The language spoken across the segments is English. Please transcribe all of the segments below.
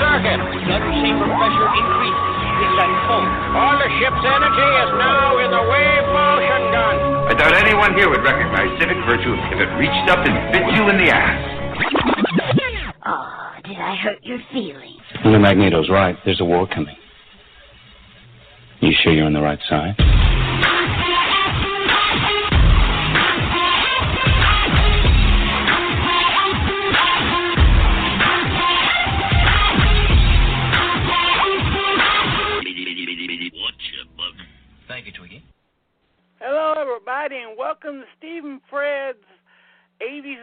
Circuit. Gunner chamber pressure increases. Is at full. All the ship's energy is now in the wave motion gun. I doubt anyone here would recognize civic virtue if it reached up and bit you in the ass. Oh, did I hurt your feelings? Well, Magneto's right. There's a war coming. You sure you're on the right side?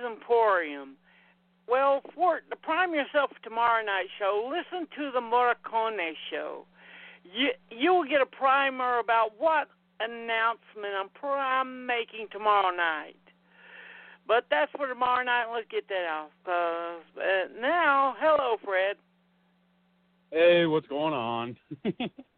Emporium. Well, for to prime yourself for tomorrow night's show, listen to the Morricone show. You you will get a primer about what announcement I'm prime making tomorrow night. But that's for tomorrow night. Let's get that off. Uh, uh, now, hello, Fred. Hey, what's going on?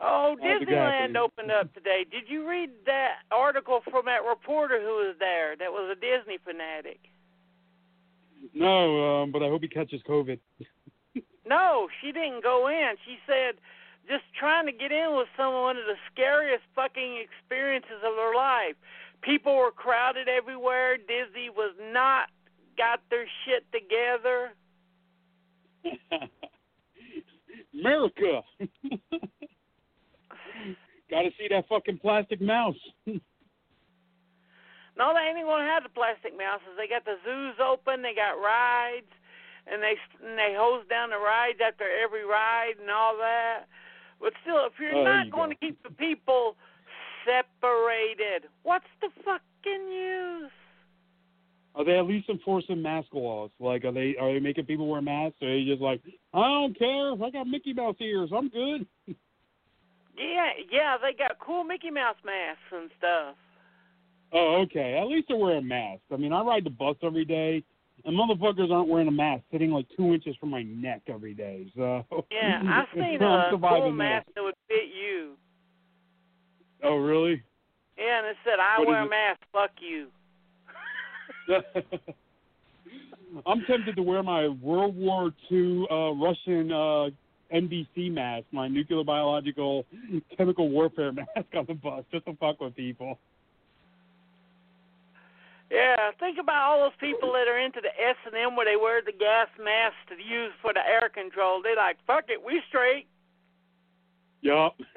Oh, Disneyland opened up today. Did you read that article from that reporter who was there? That was a Disney fanatic. no, um, but I hope he catches COVID. No, she didn't go in. She said just trying to get in was some one of the scariest fucking experiences of her life. People were crowded everywhere. Disney was not got their shit together. America. Got to see that fucking plastic mouse. No, they ain't even gonna have the plastic mouses. They got the zoos open. They got rides, and they and they hose down the rides after every ride and all that. But still, if you're Oh, not you going go. to keep the people separated, what's the fucking use? Are they at least enforcing mask laws? Like, are they are they making people wear masks? Or are they just like, I don't care. I got Mickey Mouse ears. I'm good. Yeah, yeah, they got cool Mickey Mouse masks and stuff. Oh, okay. At least they're wearing masks. I mean, I ride the bus every day, and motherfuckers aren't wearing a mask, sitting like two inches from my neck every day. So Yeah, I've seen a cool mask this. that would fit you. Oh, really? Yeah, and it said, "I What wear a mask. Fuck you." I'm tempted to wear my World War II uh, Russian uh, NBC mask, my nuclear biological chemical warfare mask on the bus, just to fuck with people. Yeah, think about all those people that are into the S and M where they wear the gas mask to use for the air control. They like, fuck it, we straight. Yup.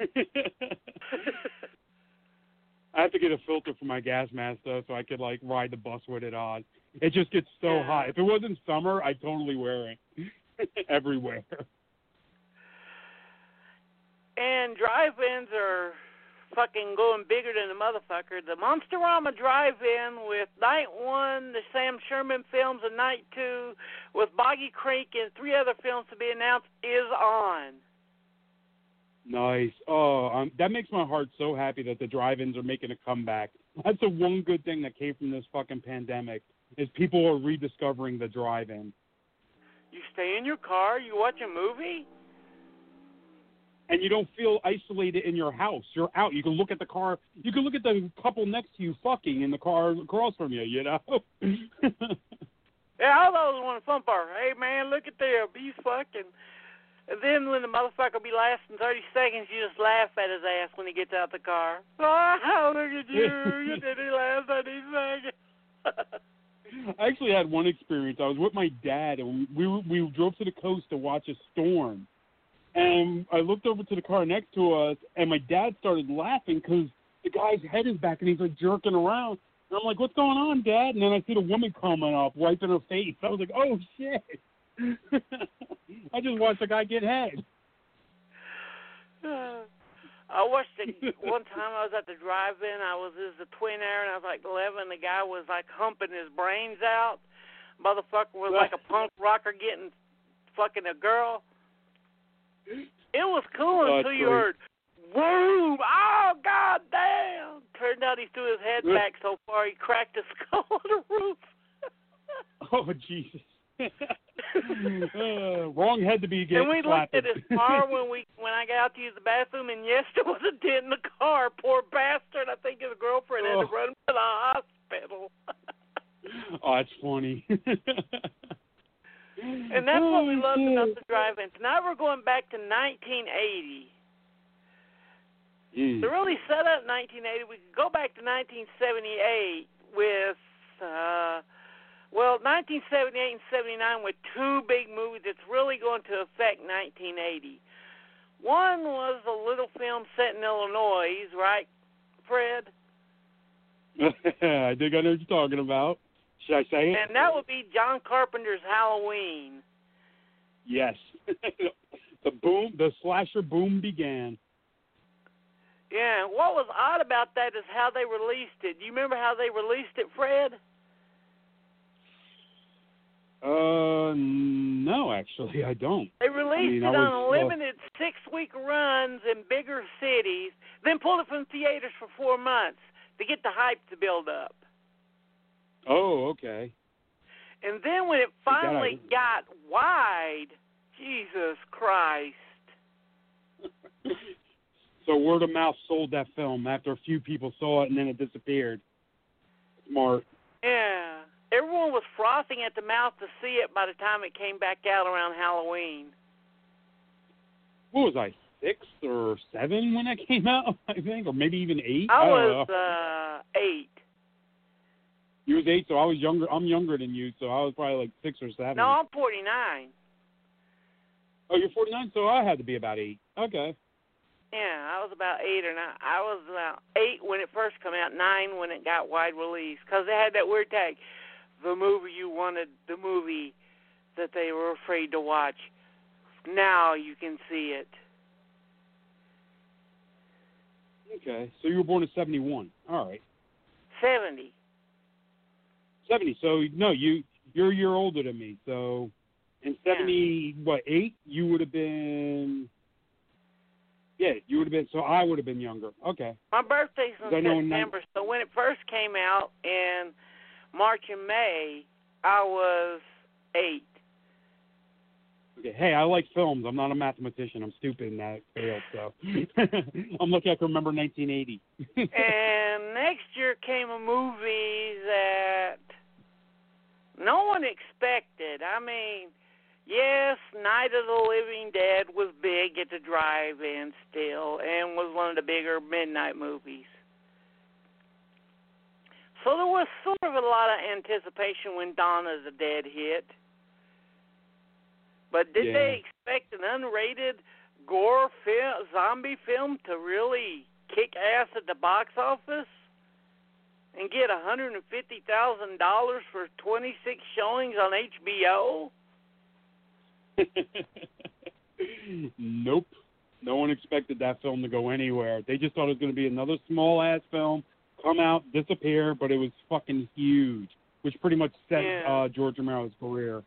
I have to get a filter for my gas mask though, so I could like ride the bus with it on. It just gets so Yeah. hot. If it wasn't summer, I'd totally wear it everywhere. And drive-ins are fucking going bigger than the motherfucker. The Monsterama drive-in with night one, the Sam Sherman films, and night two with Boggy Creek and three other films to be announced is on. Nice. Oh, um, that makes my heart so happy that the drive-ins are making a comeback. That's the one good thing that came from this fucking pandemic is people are rediscovering the drive-in. You stay in your car, you watch a movie. And you don't feel isolated in your house. You're out. You can look at the car. You can look at the couple next to you fucking in the car across from you. You know. Yeah, all those want a fun part. Hey man, look at them, he's fucking. And then when the motherfucker be lasting thirty seconds, you just laugh at his ass when he gets out the car. Oh, look at you! you didn't last thirty seconds. I actually had one experience. I was with my dad, and we were, we drove to the coast to watch a storm. And I looked over to the car next to us, and my dad started laughing because the guy's head is back and he's like jerking around. And I'm like, "What's going on, Dad?" And then I see the woman coming up, wiping her face. I was like, "Oh shit!" I just watched the guy get head. I watched it one time. I was at the drive-in. I was is a twin air, and I was like 11. The guy was like humping his brains out. Motherfucker was like a punk rocker getting fucking a girl. It was cool Oh, until you heard boom. Oh god damn! Turned out he threw his head back so far he cracked his skull on the roof. Oh Jesus! uh, wrong head to be getting and we looked slapping. at his car when we when I got out to use the bathroom, and yes, there was a dent in the car. Poor bastard! I think his girlfriend had to Oh. run him to the hospital. oh, that's funny. And that's what we Oh, loved about the drive-in. Tonight we're going back to 1980. Mm. To really set up 1980, we could go back to 1978 with, uh, well, 1978 and 79 with two big movies that's really going to affect 1980. One was a little film set in Illinois, right, Fred? I think I know what you're talking about. Should I say it? And that would be John Carpenter's Halloween. Yes. the boom, the slasher boom began. Yeah, what was odd about that is how they released it. Do you remember how they released it, Fred? Uh, no, actually, I don't. They released I mean, it on was, uh, limited six week runs in bigger cities, then pulled it from theaters for four months to get the hype to build up. Oh, okay. And then when it finally got wide, Jesus Christ. So word of mouth sold that film after a few people saw it and then it disappeared. Smart. Yeah. Everyone was frothing at the mouth to see it by the time it came back out around Halloween. What was I, six or seven when that came out? I think, or maybe even eight. I don't was uh eight. You was eight, so I was younger. I'm younger than you, so I was probably like six or seven. No, I'm forty nine. Oh, you're 49, so I had to be about eight. Okay. Yeah, I was about eight or nine. I was about eight when it first came out, nine when it got wide release, because they had that weird tag, the movie you wanted, the movie that they were afraid to watch. Now you can see it. Okay. So you were born in 71. All right. Seventy. So no, you you're a year older than me. So in 70, what eight? You would have been. Yeah, you would have been. So I would have been younger. Okay. My birthday's in September, so when it first came out in March and May, I was eight. Hey, I like films. I'm not a mathematician. I'm stupid in that field. So I'm lucky I can remember 1980. and next year came a movie that no one expected. I mean, yes, Night of the Living Dead was big at the drive-in still, and was one of the bigger midnight movies. So there was sort of a lot of anticipation when Dawn of the Dead hit. But did Yeah. they expect an unrated gore film, zombie film to really kick ass at the box office and get a hundred and fifty thousand dollars for twenty six showings on HBO? nope. No one expected that film to go anywhere. They just thought it was going to be another small ass film, come out, disappear, but it was fucking huge, which pretty much set Yeah. uh, George Romero's career.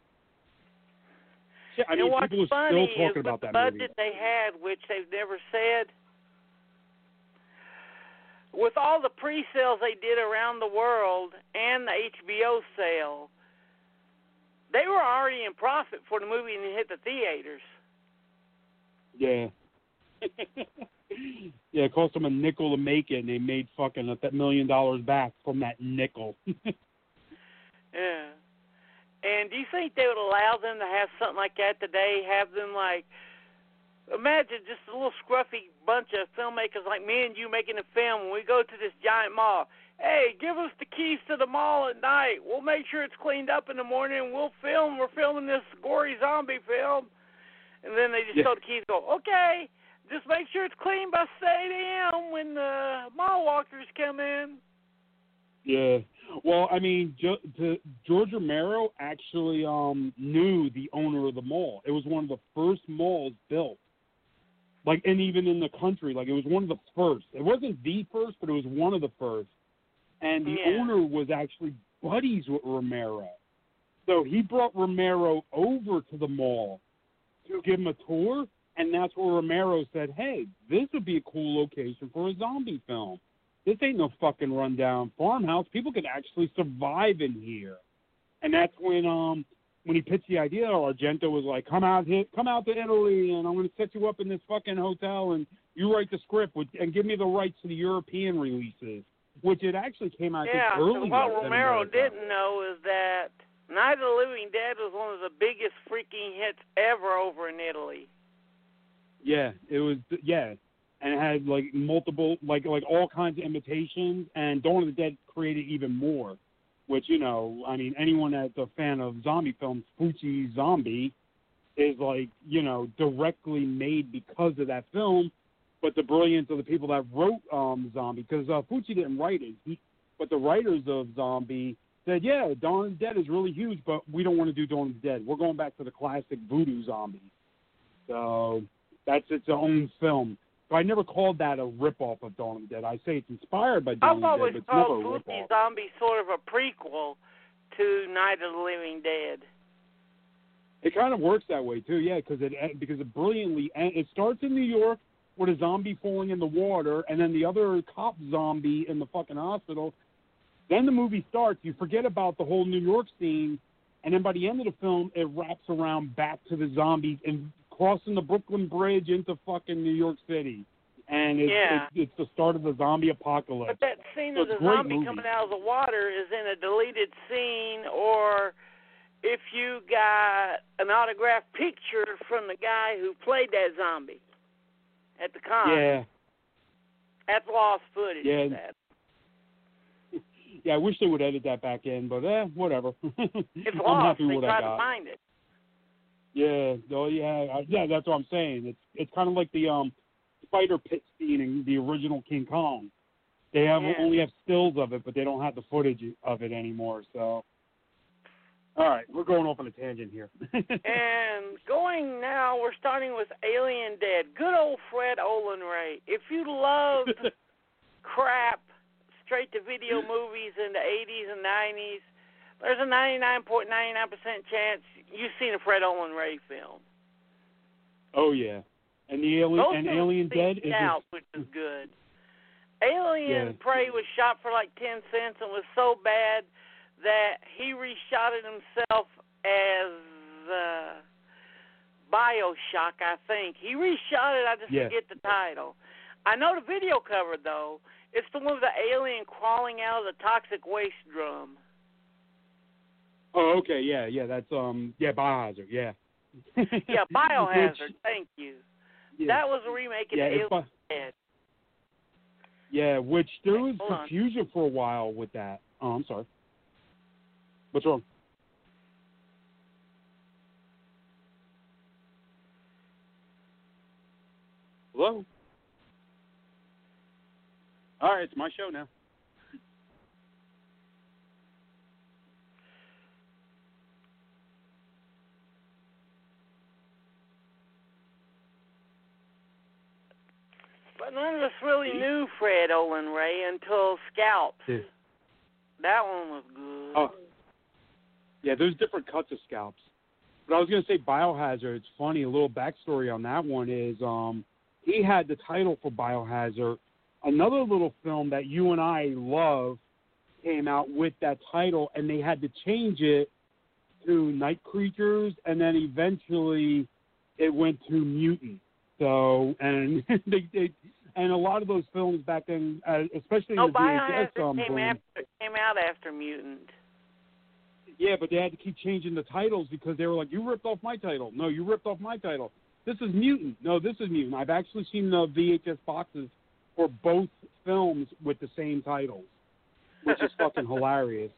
Shit, I mean, people are funny still talking is about that the movie. budget they had, which they've never said, with all the pre-sales they did around the world and the HBO sale, they were already in profit for the movie and it hit the theaters. Yeah. yeah, it cost them a nickel to make it, and they made fucking a million dollars back from that nickel. Yeah. And do you think they would allow them to have something like that today? Have them like imagine just a little scruffy bunch of filmmakers like me and you making a film when we go to this giant mall. Hey, give us the keys to the mall at night. We'll make sure it's cleaned up in the morning and we'll film. We're filming this gory zombie film. And then they just Yeah. told the kids, "Go, okay, just make sure it's clean by 8 a.m. when the mall walkers come in." Yeah. Well, I mean, George Romero actually um knew the owner of the mall. It was one of the first malls built. Like, and even in the country, like it was one of the first. It wasn't the first, but it was one of the first. And the Yeah. owner was actually buddies with Romero. So he brought Romero over to the mall to give him a tour, and that's where Romero said, "Hey, this would be a cool location for a zombie film." This ain't no fucking rundown farmhouse. People could actually survive in here. And that's when um when he pitched the idea, Argento was like, "Come out here, come out to Italy, and I'm going to set you up in this fucking hotel, and you write the script with, and give me the rights to the European releases." Which it actually came out yeah, just so what Romero didn't know is that Night of the Living Dead was one of the biggest freaking hits ever over in Italy. Yeah, it was. Yeah, and it had like multiple, like like all kinds of imitations. And Dawn of the Dead created even more. Which you know, I mean, anyone that's a fan of zombie films, Fulci Zombie, is like you know directly made because of that film. But the brilliance of the people that wrote um Zombie, because uh, didn't write it, he, but the writers of Zombie said, yeah, Dawn of the Dead is really huge, but we don't want to do Dawn of the Dead. We're going back to the classic voodoo zombie. So that's its own film. So I never called that a ripoff of Dawn of the Dead. I say it's inspired by Dawn I've of the always Dead, but it's never called a ripoff. Zombie sort of a prequel to Night of the Living Dead. It kind of works that way too, yeah, because it because it brilliantly it starts in New York with a zombie falling in the water, and then the other cop zombie in the fucking hospital. Then the movie starts. You forget about the whole New York scene, and then by the end of the film, it wraps around back to the zombies and crossing the Brooklyn Bridge into fucking New York City, and it's Yeah. it's, it's the start of the zombie apocalypse. But that scene So of the zombie movie. coming out of the water is in a deleted scene, or if you got an autographed picture from the guy who played that zombie at the con. yeah, That's lost footage. Yeah. That. yeah. I wish they would edit that back in, but eh, whatever. It's I'm lost. happy They what tried I got. to find it. Yeah, oh yeah, yeah. That's what I'm saying. It's it's kind of like the um spider pit scene in the original King Kong. They have Yeah. only have stills of it, but they don't have the footage of it anymore. So, all right, we're going off on a tangent here. And going now, we're starting with Alien Dead. Good old Fred Olen Ray. If you loved crap, straight to video movies in the 80s and 90s, there's a 99.99% chance you've seen a Fred Olen Ray film. oh yeah, and the alien and Alien Dead is out, which is good. Alien Yeah. Prey was shot for like 10 cents and was so bad that he reshot it himself as uh, Bioshock, I think. He reshot it, I just Yeah. forget the title. I know the video cover, though. It's the one with the alien crawling out of the toxic waste drum. Oh okay, yeah, yeah. That's um yeah Biohazard, yeah. Yeah, Biohazard. Thank you. yeah. That was a remake of yeah, Alien Bi- yeah, which there was Hold on. confusion for a while with that. Oh, I'm sorry. What's wrong? Hello. All right, it's my show now. But none of us really knew Fred Olen Ray until Scalps. Yeah. That one was good. Oh, yeah. There's different cuts of scalps. But I was gonna say Biohazard. It's funny. A little backstory on that one is um, he had the title for Biohazard. Another little film that you and I love came out with that title, and they had to change it to Night Creatures, and then eventually it went to Mutant. So and they, they and a lot of those films back then, uh, especially in the VHS um, came after came out after Mutant. yeah, but they had to keep changing the titles because they were like, "You ripped off my title." No, you ripped off my title. This is Mutant. No, this is Mutant. I've actually seen the VHS boxes for both films with the same titles, which is fucking hilarious.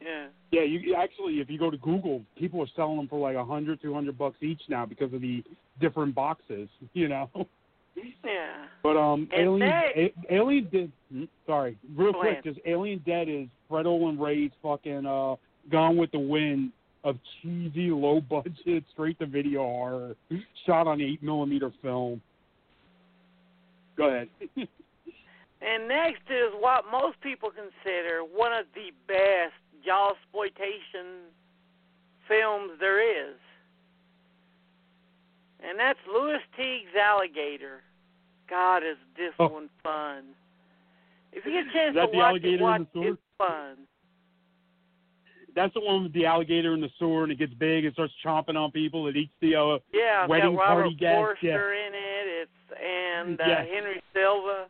Yeah. Yeah, you actually, if you go to Google, people are selling them for like a hundred, two hundred bucks each now because of the different boxes. You know. Yeah. But um, And Alien, A- Alien Dead. hmm, Sorry, real quick, just Alien Dead is Fred Olen Ray's fucking uh, Gone with the Wind of cheesy, low budget, straight to video horror, shot on eight millimeter film. Go ahead. And next is what most people consider one of the best jaw exploitation films there is. And that's Lewis Teague's Alligator. God, is this Oh. one fun. If you get a chance to the watch alligator it, in watch the sewer? it's fun. That's the one with the alligator in the sewer, and it gets big and starts chomping on people. It eats the uh, Yeah, wedding got Robert party guests. Forster in it. It's and uh, Yes. Henry Silva.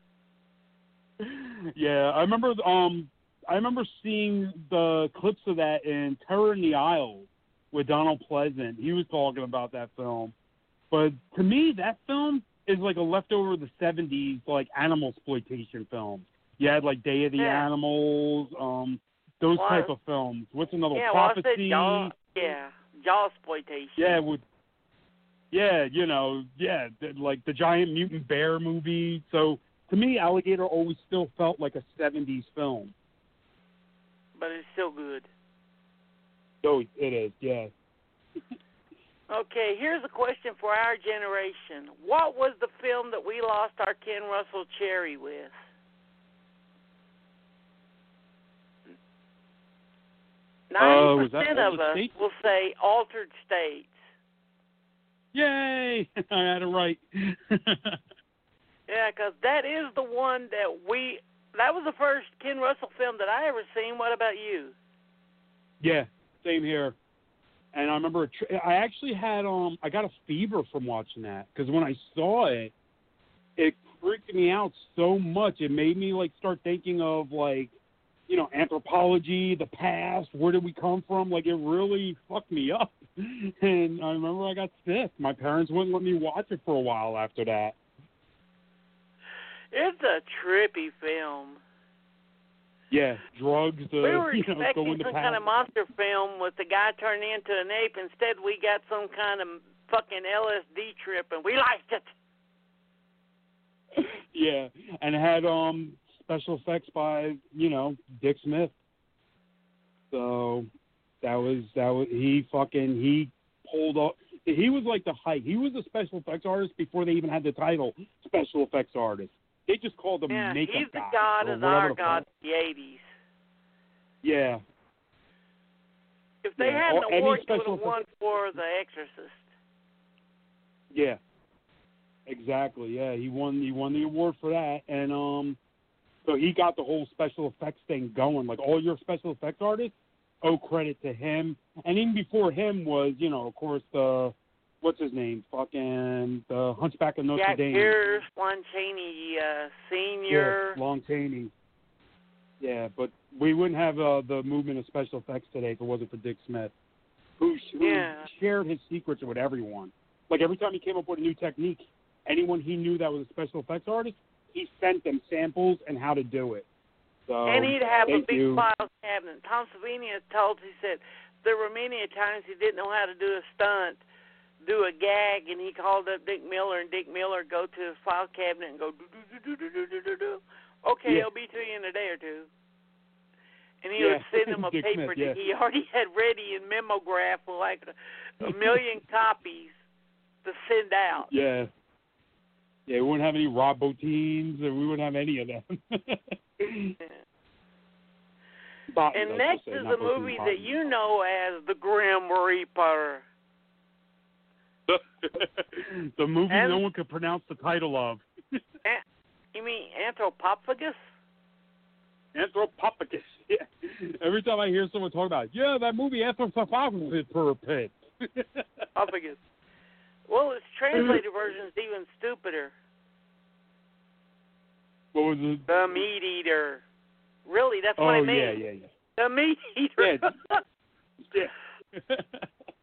yeah, I remember. Um, I remember seeing the clips of that in Terror in the Aisles with Donald Pleasence. He was talking about that film, but to me, that film is like a leftover of the '70s, like animal exploitation film. You had like Day of the Yeah. Animals, um, those Well, type of films. What's another yeah, well, I said jaw. Yeah, jaw exploitation. Yeah, with yeah, you know, yeah, like the giant mutant bear movie. So to me, Alligator always still felt like a '70s film. But it's still good. Oh, it is, yeah. Okay, here's a question for our generation. What was the film that we lost our Ken Russell Cherry with? Uh, Ninety that percent of us States? will say altered states. Yay! I had it right. yeah, because that is the one that we. That was the first Ken Russell film that I ever seen. What about you? yeah, same here. And I remember, tr- I actually had um, I got a fever from watching that because when I saw it, it freaked me out so much. It made me like start thinking of like, you know, anthropology, the past, where did we come from? Like it really fucked me up. And I remember I got sick. My parents wouldn't let me watch it for a while after that. It's a trippy film. Yeah, drugs. Uh, we were you know, expecting some kind of monster film with the guy turning into an ape. Instead, we got some kind of fucking LSD trip, and we liked it. Yeah, and had um special effects by you know Dick Smith. So that was that was he fucking he pulled off. He was like the height. He was a special effects artist before they even had the title special effects artist. They just called him Yeah, makeup he's the guy god of our god of the '80s. Yeah, If they Yeah, had or an award, you would have won for The Exorcist. yeah, exactly. Yeah, he won. He won the award for that, and um, so he got the whole special effects thing going. Like all your special effects artists owe credit to him, and even before him was, you know, of course the what's his name, fucking the Hunchback of Notre Jack Dame. Pierce, Lon Chaney uh, Senior. Yeah, Lon Chaney. Yeah, but we wouldn't have uh, the movement of special effects today if it wasn't for Dick Smith, who, who Yeah. shared his secrets with everyone. Like every time he came up with a new technique, anyone he knew that was a special effects artist, he sent them samples and how to do it. So and he'd have a big you. file cabinet. Tom Savini has told he said there were many times he didn't know how to do a stunt, do a gag, and he called up Dick Miller, and Dick Miller go to his file cabinet and go do do do do do do do do. Okay, Yeah. it'll be to you in a day or two. And he Yeah, would send him a Dick paper Smith, yeah. that he already had ready in memograph with like a, a million copies to send out. Yeah. Yeah, we wouldn't have any Rob Bottins, or we wouldn't have any of them. I And next say, is a movie that you know as The Grim Reaper. The movie And- no one could pronounce the title of. You mean Anthropophagus? Anthropophagus. Yeah. Every time I hear someone talk about, it, yeah, that movie Anthropophagus per pit. Ophagus. Well, its translated version is even stupider. what was it? The Meat Eater. Really, that's what oh I mean. Oh yeah, yeah, yeah. The Meat Eater. Yeah. yeah,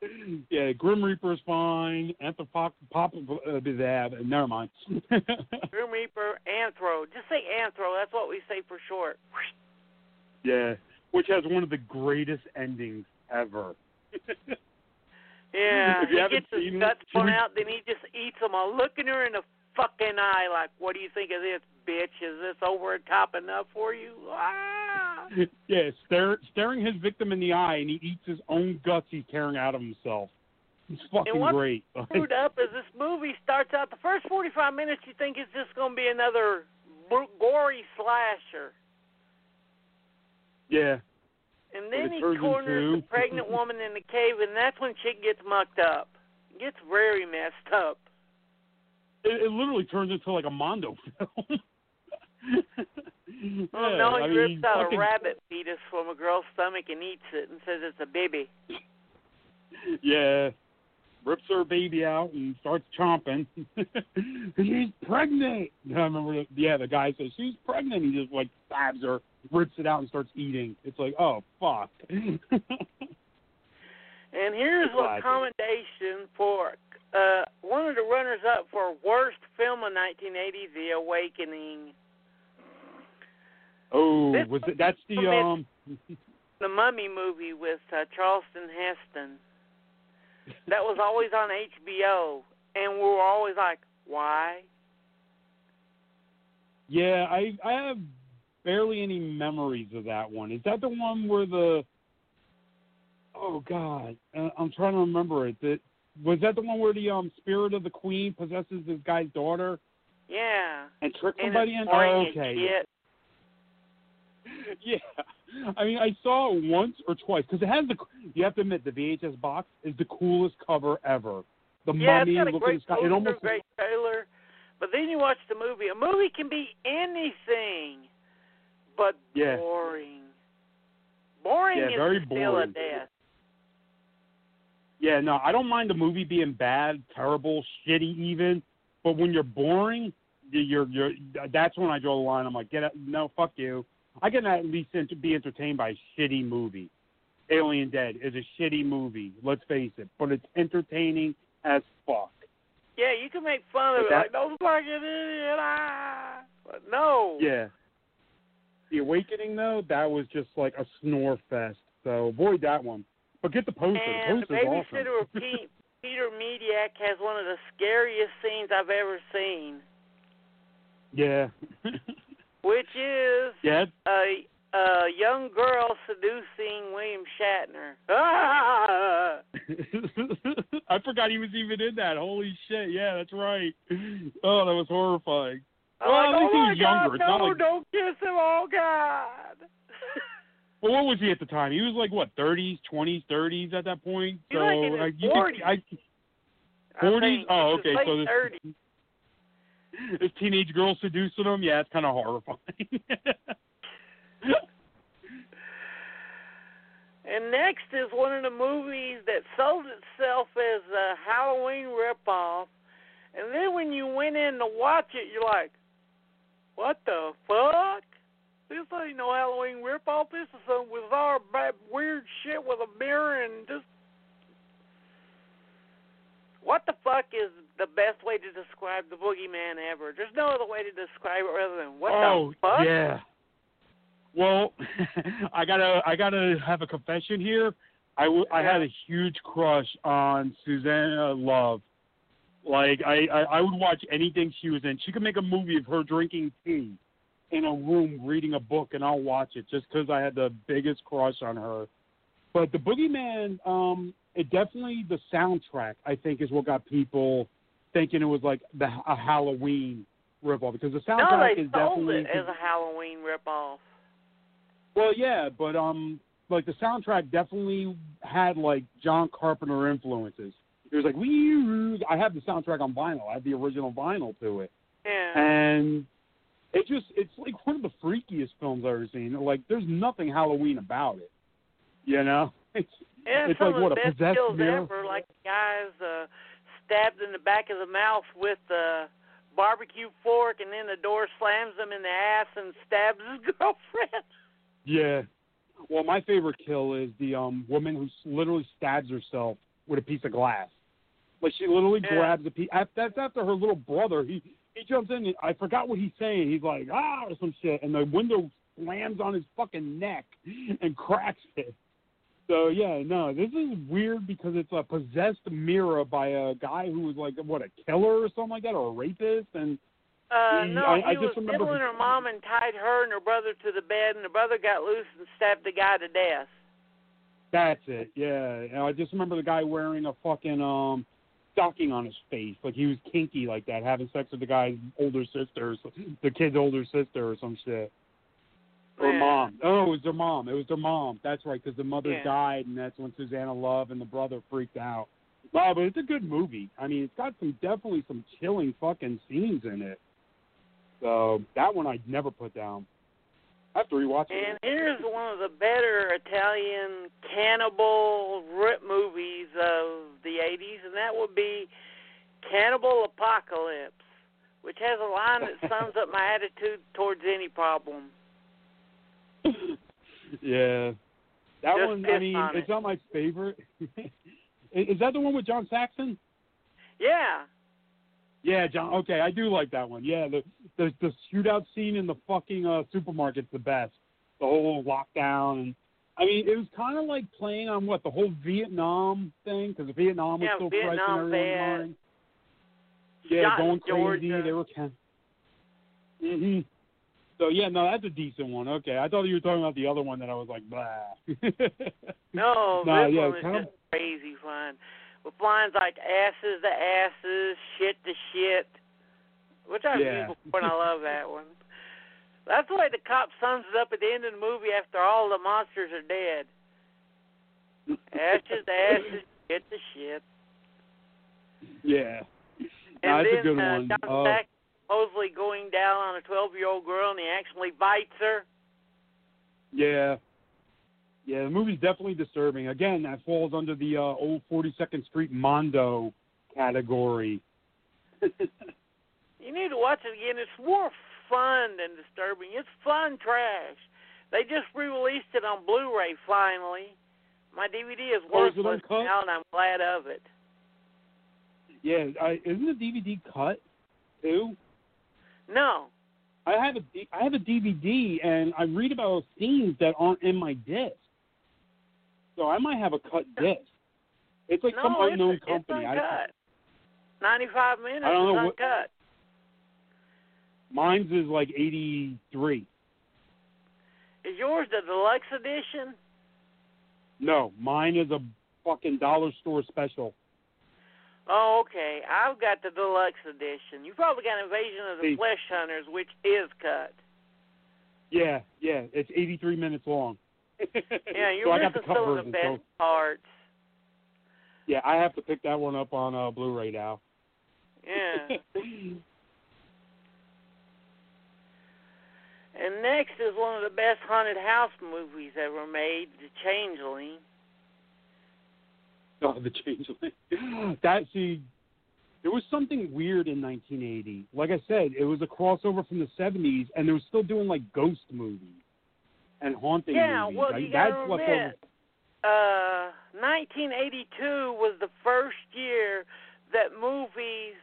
Grim Reaper's fine. Anthropop pop uh, never mind. Grim Reaper, Anthro. Just say Anthro. That's what we say for short. yeah. which has one of the greatest endings ever. Yeah, If you he gets his guts blown out, then he just eats them all, looking her in the fucking eye like, what do you think of this, bitch? Is this over the top enough for you? Ah! yeah, stare, staring his victim in the eye, and he eats his own guts he's tearing out of himself. It's fucking And great. screwed up is this movie starts out, the first 45 minutes you think it's just going to be another gory slasher. yeah, And then he corners the pregnant woman in the cave, and that's when shit gets mucked up. Gets very messed up. it, it literally turns into like a Mondo film. Oh Yeah, no, he I mean, rips out fucking- a rabbit fetus from a girl's stomach and eats it and says it's a baby. Yeah, rips her baby out and starts chomping. she's pregnant. I remember, yeah, the guy says she's pregnant. He just like stabs her, rips it out, and starts eating. It's like, oh fuck. And here's a commendation for uh, one of the runners up for worst film of 1980, The Awakening. Oh, This was it? That's the um. the Mummy movie with uh, Charlton Heston. That was always on HBO, and we were always like, why? Yeah, I I have barely any memories of that one. Is that the one where the? Oh God, uh, I'm trying to remember it. That was that the one where the um spirit of the queen possesses this guy's daughter Yeah. and tricks somebody it's in? boring Oh, okay. shit. Yeah, I mean I saw it once or twice because it has the. You have to admit the VHS box is the coolest cover ever. The Yeah, mummy it's got a looking great sky. It almost great trailer. But then you watch the movie. A movie can be anything, but Yeah. boring. Boring Yeah, is very the boring. Yeah, no, I don't mind the movie being bad, terrible, shitty, even. But when you're boring, you're you're that's when I draw the line. I'm like, get it, no, fuck you. I can at least be entertained by a shitty movie. Alien Dead is a shitty movie. Let's face it, but it's entertaining as fuck. Yeah, you can make fun of it, like don't fucking idiot, ah. But no. Yeah. The Awakening though, that was just like a snore fest. So avoid that one. But get the poster. And the the poster's awesome. babysitter of Pete, Peter Medak has one of the scariest scenes I've ever seen, yeah. which is yeah. a a young girl seducing William Shatner. Ah! I forgot he was even in that. Holy shit! Yeah, that's right. Oh, that was horrifying. I'm Well, like, at oh least he was younger. God, It's not no, like- don't kiss him, oh God. Well, what was he at the time? He was like what, thirties, twenties, thirties at that point. So like in his like, you 40s. could, I, I 40s? Oh, okay, so this- 30s. this teenage girl seducing him. Yeah, it's kind of horrifying. And next is one of the movies that sold itself as a Halloween ripoff. And then when you went in to watch it, you're like, what the fuck? This ain't no Halloween ripoff. This is some bizarre, bad, weird shit with a mirror and just. What the fuck is the best way to describe the boogeyman ever? There's no other way to describe it other than what oh, the fuck? yeah. Well, I gotta, I gotta have a confession here. I, w- I had a huge crush on Suzanna Love. Like I, I, I would watch anything she was in. She could make a movie of her drinking tea in a room reading a book, and I'll watch it just because I had the biggest crush on her. But the Boogeyman, um, it definitely the soundtrack I think is what got people thinking it was like the a Halloween ripoff because the soundtrack No, is definitely it as a Halloween ripoff. well, yeah, but um, like the soundtrack definitely had like John Carpenter influences. It was like we. I have the soundtrack on vinyl. I have the original vinyl to it, Yeah. and it just it's like one of the freakiest films I've ever seen. Like there's nothing Halloween about it, you know. It's Yeah, it's some like of what the a best possessed kills mirror. ever, like the guys uh, stabbed in the back of the mouth with the barbecue fork, and then the door slams him in the ass and stabs his girlfriend. Yeah. Well, my favorite kill is the um woman who literally stabs herself with a piece of glass. Like she literally Yeah. grabs a piece. That's after her little brother. He he jumps in. And I forgot what he's saying. He's like ah or some shit, and the window slams on his fucking neck and cracks it. So yeah, no, this is weird because it's a possessed mirror by a guy who was like what a killer or something like that, or a rapist, and Uh, He- no, I- he I was just remember- diddling her mom and tied her and her brother to the bed, and the brother got loose and stabbed the guy to death. that's it. Yeah, and I just remember the guy wearing a fucking um stocking on his face, like he was kinky like that, having sex with the guy's older sister, or the kid's older sister, or some shit. Or Yeah. mom. Oh, it was their mom. It was their mom. That's right, because the mother Yeah. died, and that's when Suzanna Love and the brother freaked out. Wow, but it's a good movie. I mean, it's got some definitely some chilling fucking scenes in it. So that one I'd never put down. I have to rewatch it. And here's one of the better Italian cannibal rip movies of the 80s, and that would be Cannibal Apocalypse, which has a line that sums up my attitude towards any problem. yeah, that Just one. I mean, on it's it. not my favorite. is that the one with John Saxon? Yeah, Yeah, John. Okay, I do like that one. Yeah, the the the shootout scene in the fucking uh, supermarket's the best. The whole lockdown and. I mean, it was kind of like playing on what the whole Vietnam thing because Vietnam was Yeah, still fresh in everyone's mind. Yeah, Shot in going crazy. Georgia. They were kind. hmm So yeah, no, that's a decent one. Okay, I thought you were talking about the other one that I was like, blah. no, No, this yeah, one is kind of- just crazy fun. With lines like asses to asses, shit to shit, which I've Yeah. used before, and I love that one. That's the way the cop sums it up at the end of the movie after all the monsters are dead. Ashes to ashes, shit to shit. yeah. And that's then a good uh, one. John Oh. Saxon supposedly going down on a 12 year old girl and he actually bites her. Yeah. Yeah, the movie's definitely disturbing. Again, that falls under the uh, old 42nd Street Mondo category. You need to watch it again. It's more fun than disturbing. It's fun trash. They just re-released it on Blu-ray finally. My DVD is Oh, is worthless now, and I'm glad of it. yeah, I, isn't the DVD cut too? No, I have a I have a DVD and I read about scenes that aren't in my disc. So I might have a cut disc. It's like no, some it's, unknown it's company. I, uncut. 95 minutes I don't is know what- mine's is like 83. Is yours the deluxe edition? No, mine is a fucking dollar store special. Oh, okay. I've got the deluxe edition. You probably got Invasion of the. Flesh Hunters, which is cut. Yeah, yeah, it's 83 minutes long. Yeah, you're so I got missing the cut some of version. the best So parts. yeah, I have to pick that one up on uh, Blu-ray now. Yeah. And next is one of the best haunted house movies ever made, The Changeling. Oh, the changeling. that see, there was something weird in 1980. Like I said, it was a crossover from the 70s, and they were still doing like ghost movies and haunting yeah, movies. Yeah, well, Like, you gotta that's what admit, uh, 1982 was the first year that movies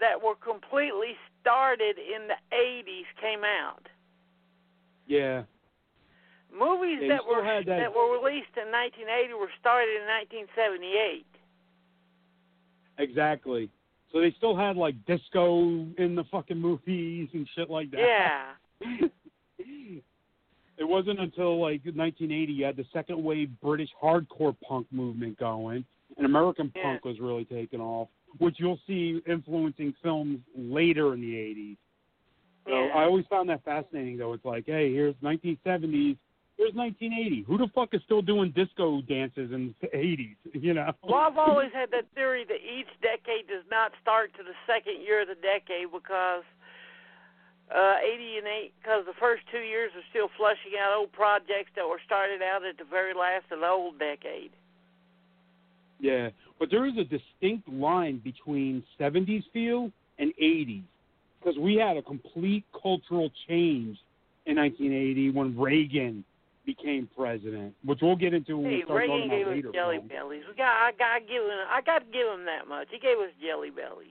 that were completely started in the 80s came out. Yeah, Movies Yeah, that were had that- were released in 1980 were started in 1978. exactly. So they still had like disco in the fucking movies and shit like that. Yeah. it wasn't until like 1980 you had the second wave British hardcore punk movement going, and American Yeah. punk was really taking off, which you'll see influencing films later in the 80s. So Yeah. I always found that fascinating, though. It's like, hey, here's 1970s, here's 1980. Who the fuck is still doing disco dances in the 80s? You know? Well, I've always had that theory that each decade does not start to the second year of the decade because uh, 80 and 8, because the first two years are still flushing out old projects that were started out at the very last of the old decade. Yeah, but there is a distinct line between 70s feel and 80s because we had a complete cultural change in 1980 when Reagan became president, which we'll get into when we Hey, start Reagan talking gave about us later. jelly bellies. We got, I got to give him, I got to give him that much. He gave us jelly bellies.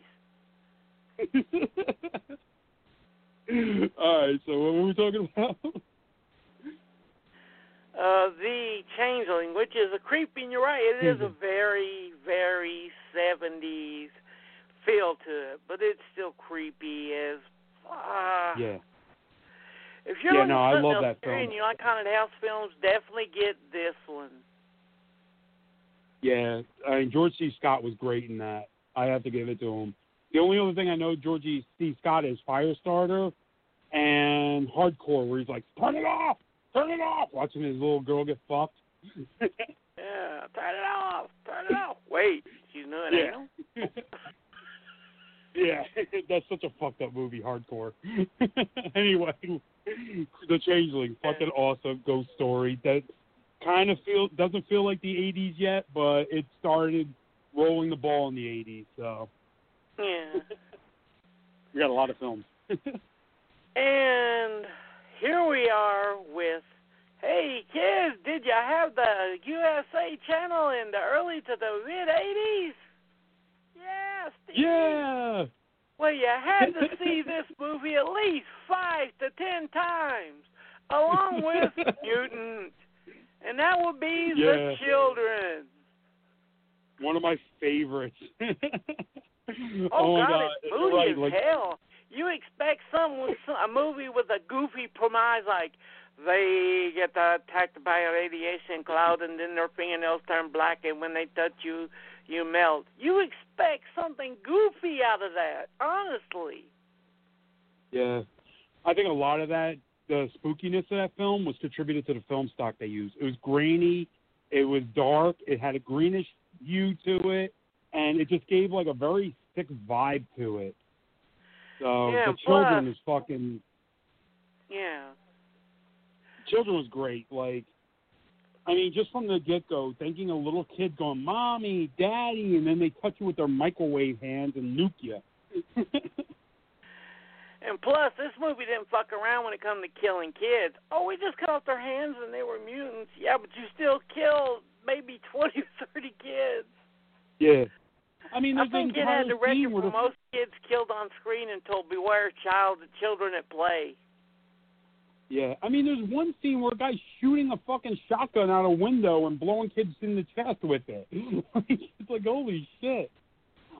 All right, so what were we talking about? uh, The Changeling, which is a creepy. You're right, it is a very, very 70s feel to it, but it's still creepy as. Uh, Yeah. If you're Yeah, looking no, I love that film. and you like haunted house films, definitely get this one. Yeah, I mean George C. Scott was great in that. I have to give it to him. The only other thing I know George C. Scott is Firestarter and Hardcore, where he's like, "Turn it off, turn it off," watching his little girl get fucked. Yeah, turn it off, turn it off. Wait, she's doing Yeah. anal? yeah, that's such a fucked up movie, Hardcore. anyway, The Changeling, fucking awesome ghost story that kind of feel doesn't feel like the '80s yet, but it started rolling the ball in the '80s. So Yeah. we got a lot of films. And here we are with, hey kids, did you have the USA channel in the early to the mid 80s? Yeah, Steve. yeah. Well, you had to see this movie at least five to ten times, along with Mutant, and that would be The Children. One of my favorites. Oh, my God, god, it's moody right. as Like, hell. You expect some with some, a movie with a goofy premise like they get attacked by a radiation cloud and then their fingernails turn black and when they touch you, you melt. You expect something goofy out of that, honestly. Yeah, I think a lot of that, the spookiness of that film, was contributed to the film stock they used. It was grainy, it was dark, it had a greenish hue to it, and it just gave like a very sick vibe to it. So Yeah, the children plus- is fucking. Yeah. Children was great. Like, I mean, just from the get go, thinking a little kid going, "Mommy, Daddy," and then they touch you with their microwave hands and nuke you. And plus, this movie didn't fuck around when it come to killing kids. Oh, we just cut off their hands and they were mutants. Yeah, but you still killed maybe 20 or 30 kids. yeah. I mean, I think it had the record where for the most kids killed on screen until Beware Child, the children at play. Yeah, I mean, there's one scene where a guy's shooting a fucking shotgun out a window and blowing kids in the chest with it. it's like, holy shit.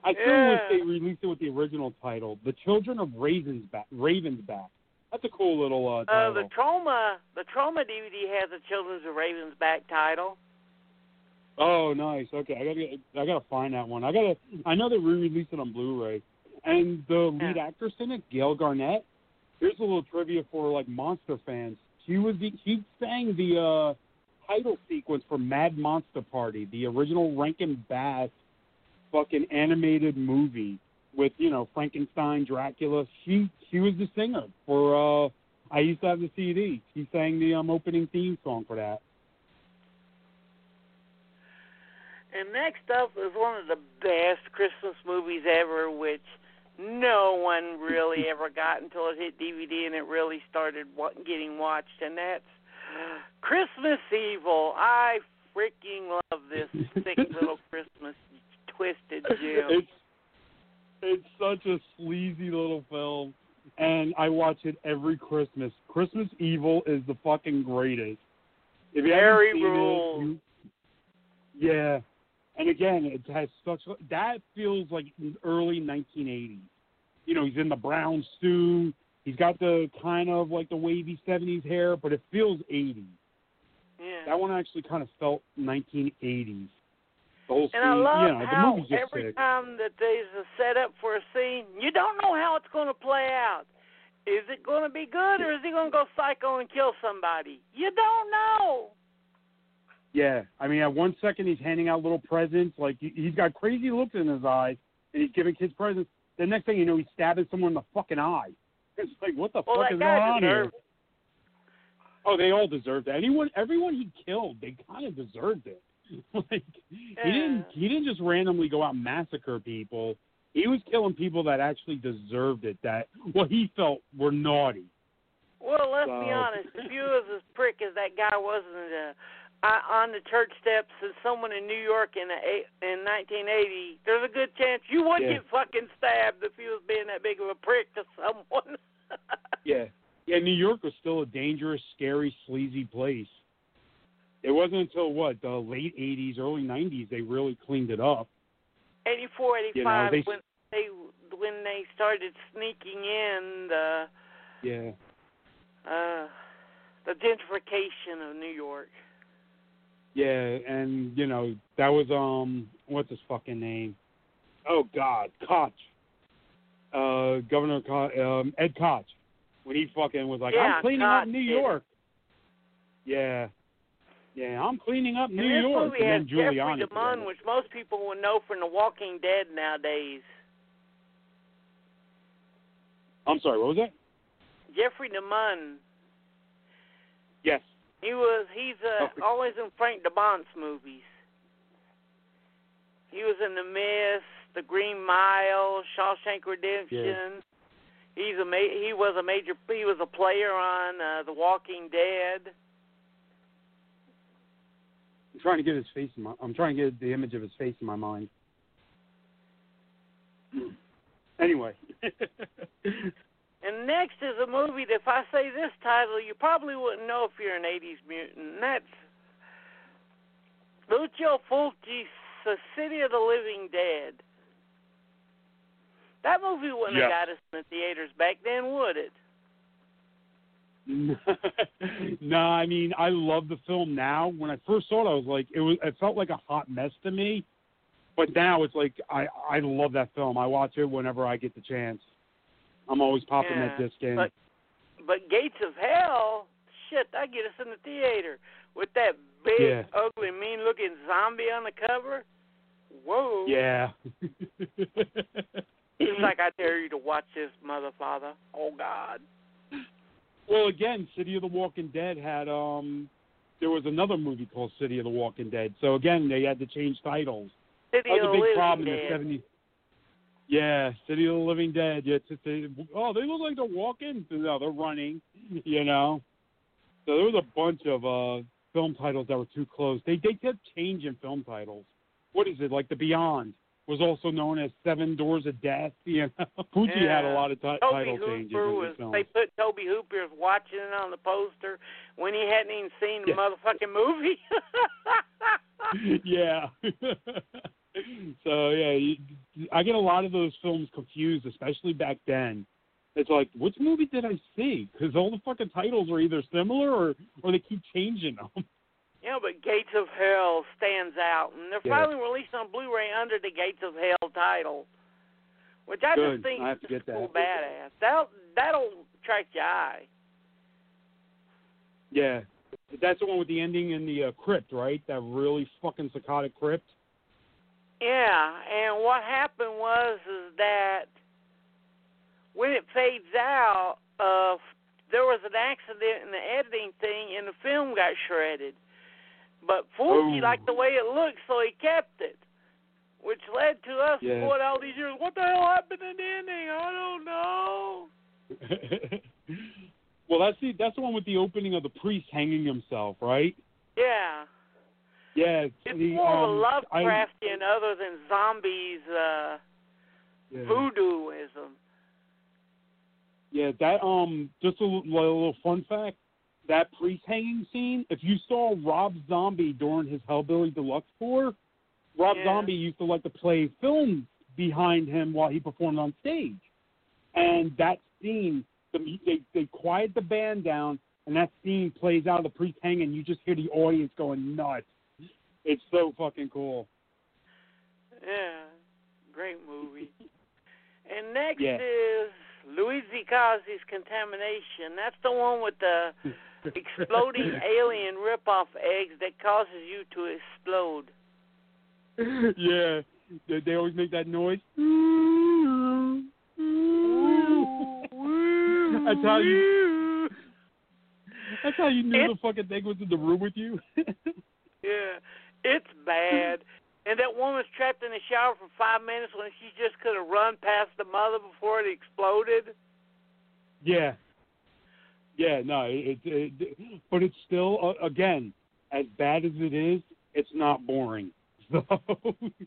I still wish they released it with the original title, "The Children of Ravens Back." Ravens Back. That's a cool little uh, Uh, title. the Troma, the Troma DVD has the "Children of Ravens back title. Oh, nice. Okay, I gotta, get, I gotta find that one. I gotta. I know they re-released it on Blu-ray, and the lead actress in it, Gale Garnett. Here's a little trivia for like monster fans. She was the, she sang the uh, title sequence for Mad Monster Party, the original Rankin Bass fucking animated movie with you know Frankenstein, Dracula. She she was the singer for. uh I used to have the CD. She sang the um, opening theme song for that. And next up is one of the best Christmas movies ever, which no one really ever got until it hit DVD and it really started getting watched, and that's Christmas Evil. I freaking love this sick little Christmas twisted gem. It's it's such a sleazy little film, and I watch it every Christmas. Christmas Evil is the fucking greatest. If you Harry rules. it, you, yeah. And again, it has such that feels like early 1980s. You know, he's in the brown suit. He's got the kind of like the wavy 70s hair, but it feels 80s. Yeah. That one actually kind of felt 1980s. The whole And I scene, love you know, how every sick. time that there's a setup for a scene, you don't know how it's going to play out. Is it going to be good or is he going to go psycho and kill somebody? You don't know. Yeah, I mean, at one second he's handing out little presents, like he- he's got crazy looks in his eyes, and he's giving kids presents. The next thing you know, he's stabbing someone in the fucking eye. It's like, what the Well, fuck is going on here? Oh, they all deserved it. Anyone, everyone he killed, they kind of deserved it. like he didn't, he didn't just randomly go out and massacre people. He was killing people that actually deserved it. That what he felt were naughty. Well, let's So- be honest. If you was as prick as that guy was in the, on the church steps as someone in New York in eight, in 1980, there's a good chance you would Yeah. get fucking stabbed if you was being that big of a prick to someone. Yeah, yeah. New York was still a dangerous, scary, sleazy place. it wasn't until what the late '80s, early '90s they really cleaned it up. 84, 85 You know, they- when they when they started sneaking in the Yeah. uh the gentrification of New York. Yeah, and you know that was um what's his fucking name? Oh God, Koch. Uh, Governor Koch, um, Ed Koch, when he fucking was like, Yeah, "I'm cleaning Koch up New did. York." Yeah, yeah, I'm cleaning up New and this York, movie and has then Jeffrey Giuliani. did DeMunn, which most people would know from The Walking Dead nowadays. I'm sorry, what was that? Jeffrey DeMunn. Yes. He was he's uh, always in Frank Darabont's movies. He was in The Mist, The Green Mile, Shawshank Redemption. He's a ma- he was a major he was a player on uh, The Walking Dead. I'm trying to get his face in my. I'm trying to get the image of his face in my mind. Anyway. And next is a movie that if I say this title, you probably wouldn't know if you're an 80s mutant. And that's Lucio Fulci's The City of the Living Dead. That movie wouldn't have Yes. got us in the theaters back then, would it? no, I mean I love the film now. When I first saw it, I was like, it was it felt like a hot mess to me. But now it's like I I love that film. I watch it whenever I get the chance. I'm always popping that Yeah, disc in. But but Gates of Hell, shit, that get us in the theater with that big, Yeah. ugly, mean-looking zombie on the cover. Whoa! yeah. It's like I dare you to watch this, mother father. Oh God. well, again, City of the Walking Dead had um there was another movie called City of the Walking Dead. So again, they had to change titles. City That was of a big problem in the '70s. Yeah, City of the Living Dead. Yeah, it's, it's, oh, they look like they're walking. No, they're running. You know. So there was a bunch of uh film titles that were too close. They they kept changing film titles. What is it like? The Beyond was also known as Seven Doors of Death. You know, Fulci had a lot of ti- Toby title changes Hooper in was. They put Tobe Hooper watching it on the poster when he hadn't even seen the Yeah. motherfucking movie. yeah. so yeah, you, I get a lot of those films confused, especially back then. It's like, which movie did I see? Because all the fucking titles are either similar or or they keep changing them. Yeah, but Gates of Hell stands out, and they're Yeah. finally released on Blu-ray under the Gates of Hell title, which I Good. just think I have is cool badass. That'll that'll attract your eye. Yeah, that's the one with the ending in the uh, crypt, right? That really fucking psychotic crypt. Yeah, and what happened was is that when it fades out, uh, there was an accident in the editing thing, and the film got shredded. But Fulci Oh. liked the way it looked, so he kept it, which led to us Yeah. going all these years. What the hell happened in the ending? I don't know. well, that's the that's the one with the opening of the priest hanging himself, right? Yeah, Yeah, it's the, more um, of a I- Lovecraftian other than zombies uh, yeah. voodooism. Yeah, that um, just a little, little fun fact. That priest hanging scene. If you saw Rob Zombie during his Hellbilly Deluxe tour, Rob Yeah. Zombie used to like to play film behind him while he performed on stage. And that scene, the, they they quiet the band down, and that scene plays out of the priest hanging. You just hear the audience going nuts. It's so fucking cool. Yeah, great movie. And next Yeah. is Luigi Cozzi's Contamination. That's the one with the exploding alien rip-off eggs that causes you to explode. yeah, they, they always make that noise. That's how you. That's how you knew the fucking thing was in the room with you. Yeah, it's bad. And that woman's trapped in the shower for five minutes when she just could have run past the mother before it exploded. yeah. Yeah, no, it, it, it but it's still uh, again as bad as it is, it's not boring. So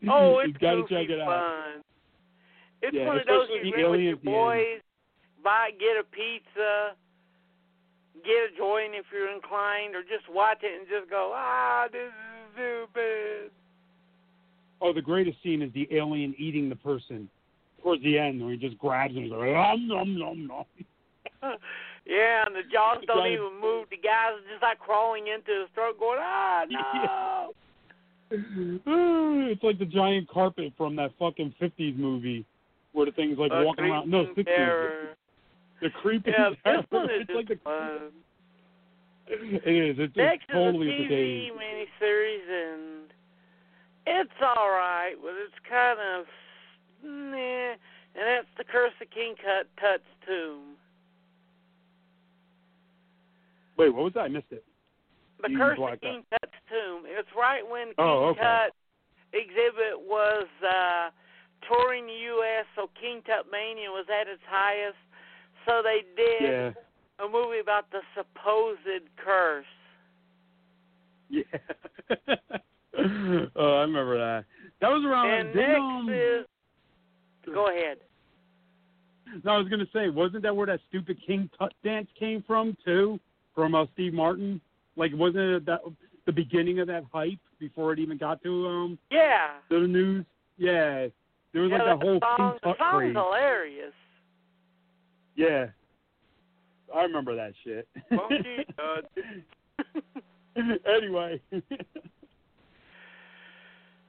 Oh, it's gotta check it out. It's Yeah, one of those you rent with your boys, buy, get a pizza, get a joint if you're inclined, or just watch it and just go, ah, this is stupid. Oh, the greatest scene is the alien eating the person towards the end, where he just grabs him and goes, nom nom nom nom. yeah, and the jaws The don't even move. The guy's just like crawling into his throat, going, ah, no. it's like the giant carpet from that fucking fifties movie where the thing's like walking around. No, creeping sixties. terror. The creepy Yeah, terror. this one is it's like the, fun. it is. It's, Next it's totally is a. TV miniseries, and it's all right, but it's kind of nah. And that's the Curse of King Tut Tut's Tomb. Wait, what was that? I missed it. The You Curse of King Tut's Tomb. It's right when King Oh, okay. Tut exhibit was uh, touring the U.S., so King Tut Mania was at its highest. So they did Yeah. A movie about the supposed curse. Yeah. oh, I remember that. That was around. and next um, is. Go ahead. No, I was gonna say, wasn't that where that stupid King Tut dance came from too? From uh, Steve Martin? Like, wasn't it that the beginning of that hype before it even got to um Yeah. the news? Yeah, there was yeah, like that whole song, King Tut the song's craze. hilarious. Yeah, I remember that shit. Won't uh, anyway,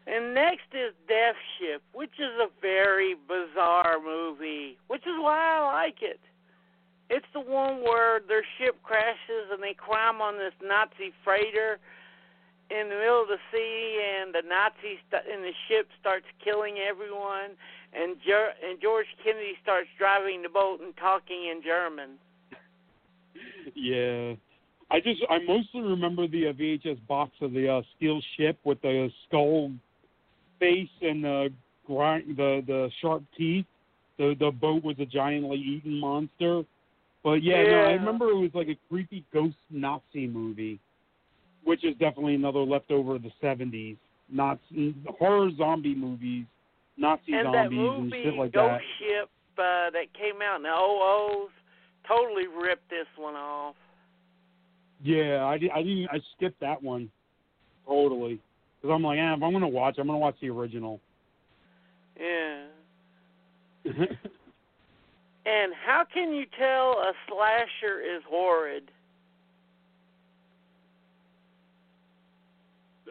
And next is Death Ship, which is a very bizarre movie, which is why I like it. It's the one where their ship crashes and they climb on this Nazi freighter in the middle of the sea, and the Nazis st- and the ship starts killing everyone, and Ger- and George Kennedy starts driving the boat and talking in German. Yeah. I just I mostly remember the uh, VHS box of the uh, steel ship with the skull face and the grind the the sharp teeth. The the boat was a giantly eaten monster. But yeah, no, I remember it was like a creepy ghost Nazi movie, which is definitely another leftover of the '70s. Nazi horror zombie movies, Nazi and that zombies movie and shit like Ghost that. Ship uh, that came out in the OOs totally ripped this one off. Yeah, I, di- I didn't. I skipped that one totally because I'm like, eh, if I'm gonna watch, I'm gonna watch the original. Yeah. And how can you tell a slasher is horrid?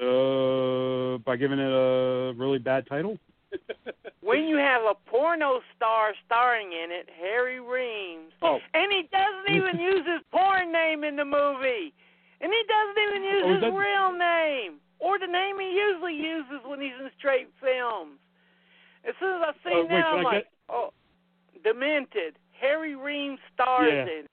uh, by giving it a really bad title. When you have a porno star starring in it, Harry Reams, Oh, and he doesn't even use his porn name in the movie, and he doesn't even use Oh, his that's- real name or the name he usually uses when he's in straight films. As soon as I see oh, wait, that, I'm like, get- oh, demented. Harry Reams stars Yeah. in it.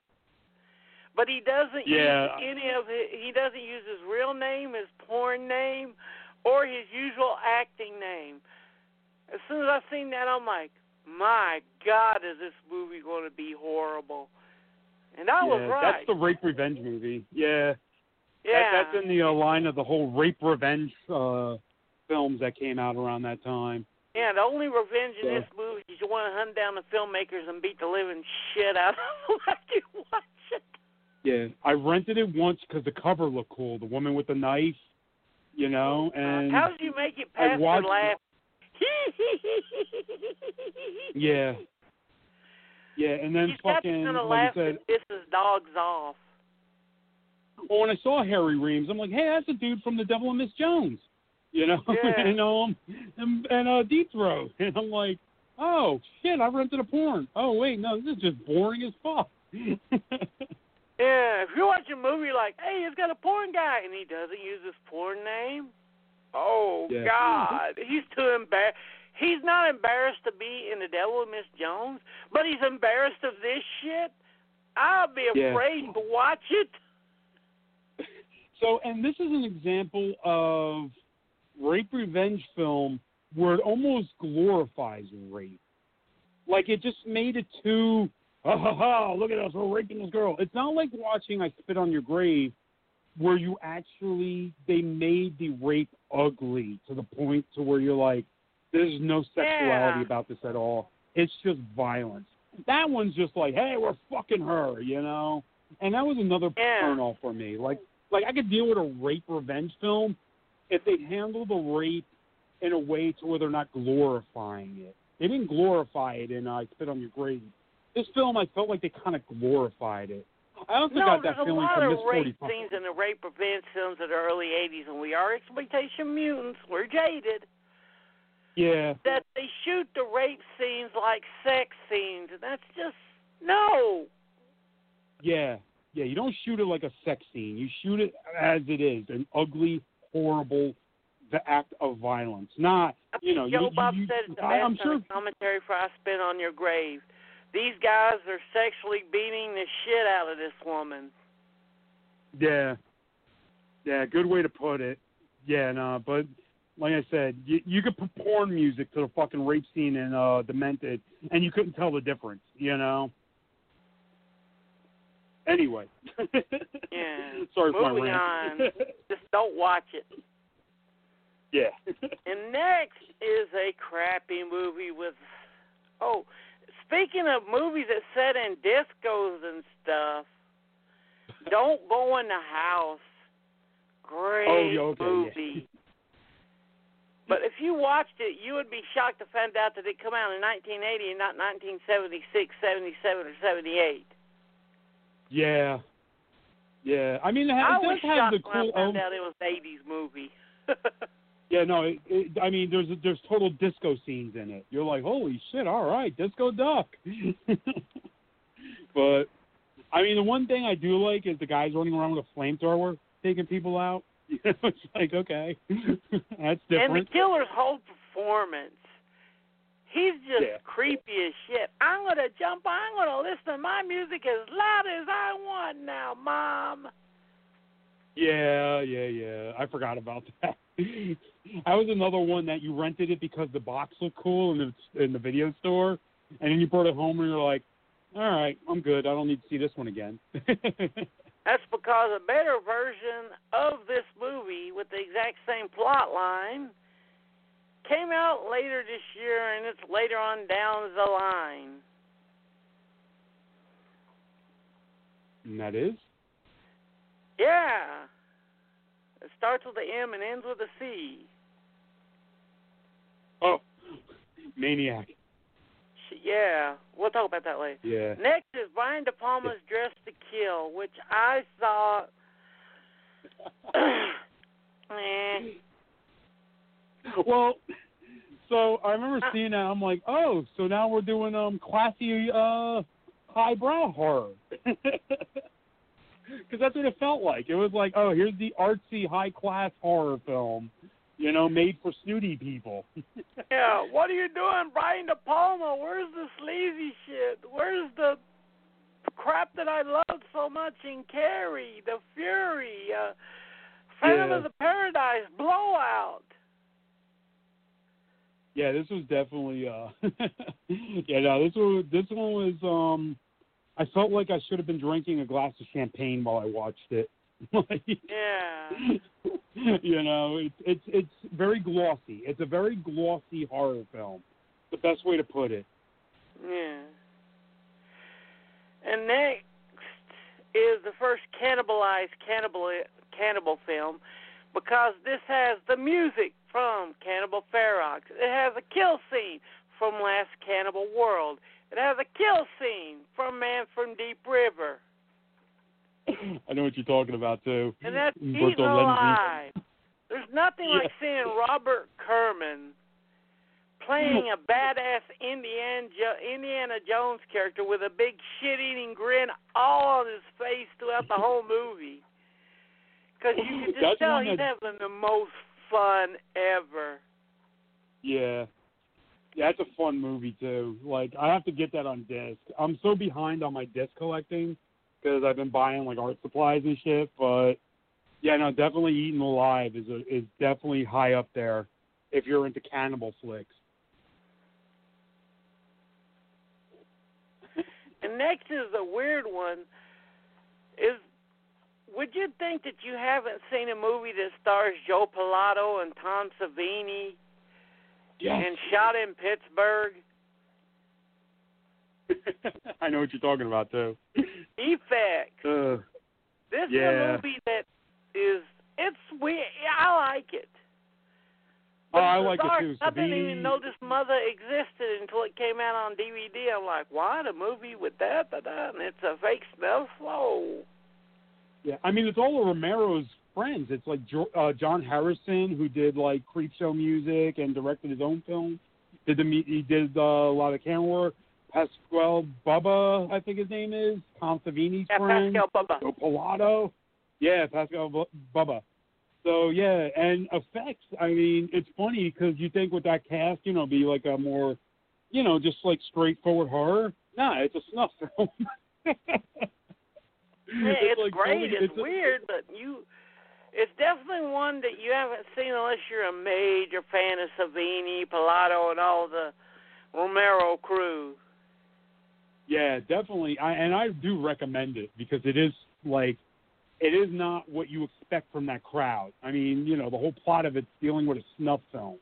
But he doesn't Yeah. use any of his, he doesn't use his real name, his porn name, or his usual acting name. As soon as I seen that, I'm like, my God, is this movie going to be horrible? And I was yeah, right. that's the rape revenge movie. Yeah, yeah, that, that's in the uh, line of the whole rape revenge uh, films that came out around that time. yeah. The only revenge in So- this movie is you want to hunt down the filmmakers and beat the living shit out of them after you watch it. Yeah, I rented it once because the cover looked cool. The woman with the knife, you know, and How did you make it I past watched- the laugh? yeah, yeah, and then He's fucking gonna like laugh you said, and piss his dogs off. well, when I saw Harry Reams, I'm like, hey, that's a dude from The Devil and Miss Jones, you know, Yeah. and um, and, and uh, Deep Throat, and I'm like, oh shit, I rented a porn. Oh wait, no, this is just boring as fuck. Yeah, if you watch a movie like, hey, it's got a porn guy, and he doesn't use his porn name, oh Yeah. God, he's too embarrassed. He's not embarrassed to be in The Devil Miss Jones, but he's embarrassed of this shit. I'll be Yeah. afraid to watch it. So, and this is an example of rape revenge film where it almost glorifies rape. Like it just made it too, ha ha ha, look at us, we're raping this girl. It's not like watching I Spit on Your Grave where you actually, they made the rape ugly to the point to where you're like, there's no sexuality Yeah. about this at all. It's just violence. That one's just like, hey, we're fucking her, you know? and that was another Yeah. turn off for me. Like, like I could deal with a rape revenge film if they handle the rape in a way to where they're not glorifying it. They didn't glorify it in uh, Spit on Your Grave. This film, I felt like they kind of glorified it. I also no, got there's that a feeling lot from of Miss rape 45. scenes in the rape revenge films of the early '80s, and we are exploitation mutants. We're jaded. Yeah, That they shoot the rape scenes like sex scenes, and that's just no. yeah, yeah. You don't shoot it like a sex scene. You shoot it as it is, an ugly, horrible, the act of violence. Not, you know, Joe you, Bob you, said it the best I'm sure. commentary for I Spit on Your Grave. These guys are sexually beating the shit out of this woman. Yeah, yeah. Good way to put it. Yeah, no, but like I said, you, you could put porn music to the fucking rape scene in uh, Demented, and you couldn't tell the difference. You know. Anyway. Yeah. Sorry for my rant. on. Just don't watch it. yeah. And next is a crappy movie with. Oh, speaking of movies that set in discos and stuff, Don't Go in the House. Great Oh, yeah, okay, yeah. movie. But if you watched it, you would be shocked to find out that it came out in 1980 and not 1976, 77, or 78. Yeah. Yeah. I mean, it, I it was does have shocked the when cool. I found out it was an 80s movie. Yeah, no, it, it, I mean, there's there's total disco scenes in it. You're like, holy shit, all right, disco duck. but I mean, the one thing I do like is the guys running around with a flamethrower taking people out. it's like, okay, that's different. and the killer's whole performance, he's just Yeah. creepy as shit. I'm gonna jump. I'm gonna listen to my music as loud as I want now, Mom. Yeah, yeah, yeah. I forgot about that. That was another one that you rented it because the box looked cool in the in the video store, and then you brought it home and you're like, all right, I'm good. I don't need to see this one again. That's because a better version of this movie with the exact same plot line came out later this year, and it's later on down the line. and that is. Yeah. It starts with a M and ends with a C. Oh, Maniac. Yeah, we'll talk about that later. Yeah. Next is Brian De Palma's Dress to Kill, which I saw. eh, Well, so I remember Uh. seeing that. I'm like, oh, so now we're doing um classy, uh, highbrow horror. Because that's what it felt like. It was like, oh, here's the artsy, high class horror film, you know, made for snooty people. yeah, what are you doing, Brian De Palma? Where's the sleazy shit? Where's the crap that I loved so much in Carrie, The Fury, uh, Phantom Yeah. of the Paradise, Blowout? yeah, this was definitely. uh Yeah, no, this one. This one was. um I felt like I should have been drinking a glass of champagne while I watched it. Yeah. you know, it's it's it's very glossy. It's a very glossy horror film. The best way to put it. Yeah. And next is the first cannibalized cannibal cannibal film because this has the music from Cannibal Ferox. It has a kill scene from Last Cannibal World. It has a kill scene from Man from Deep River. I know what you're talking about too. And that's Eaten Alive. There's nothing like seeing Robert Kerman playing a badass Indiana, jo- Indiana Jones character with a big shit-eating grin all on his face throughout the whole movie. Because you can just That's tell he's that- having the most fun ever. Yeah. It's a fun movie too. Like I have to get that on disc. I'm so behind on my disc collecting because I've been buying like art supplies and shit. But yeah, no, definitely Eaten Alive is a, is definitely high up there if you're into cannibal flicks. And next is a weird one. Is would you think that you haven't seen a movie that stars Joe Pilato and Tom Savini Yes. and shot in Pittsburgh? I know what you're talking about too. Effects. Uh, Yeah. a movie that is it's weird. I like it. Oh, I But like it too. I didn't even know this mother existed until it came out on DVD. I'm like, what? A movie with that? And it's a fake smell slow. Yeah, I mean it's all of Romero's friends. It's like uh, John Harrison, who did like Creepshow music and directed his own film. Did the he did uh, a lot of camera work. Pasquale Buba, I think his name is Tom Savini's Yeah, friend. Pascal Buba. So Pilato. Yeah, Pascal Buba. So yeah, and effects. I mean, it's funny because you think with that cast, you know, be like a more, you know, just like straightforward horror. Nah, it's a snuff film. Yeah, it's, like great. totally- it's, a- weird, but you. It's definitely one that you haven't seen unless you're a major fan of Savini, Pilato, and all the Romero crew. Yeah, definitely. I and I do recommend it because it is like it is not what you expect from that crowd. I mean, you know, the whole plot of it's dealing with a snuff film.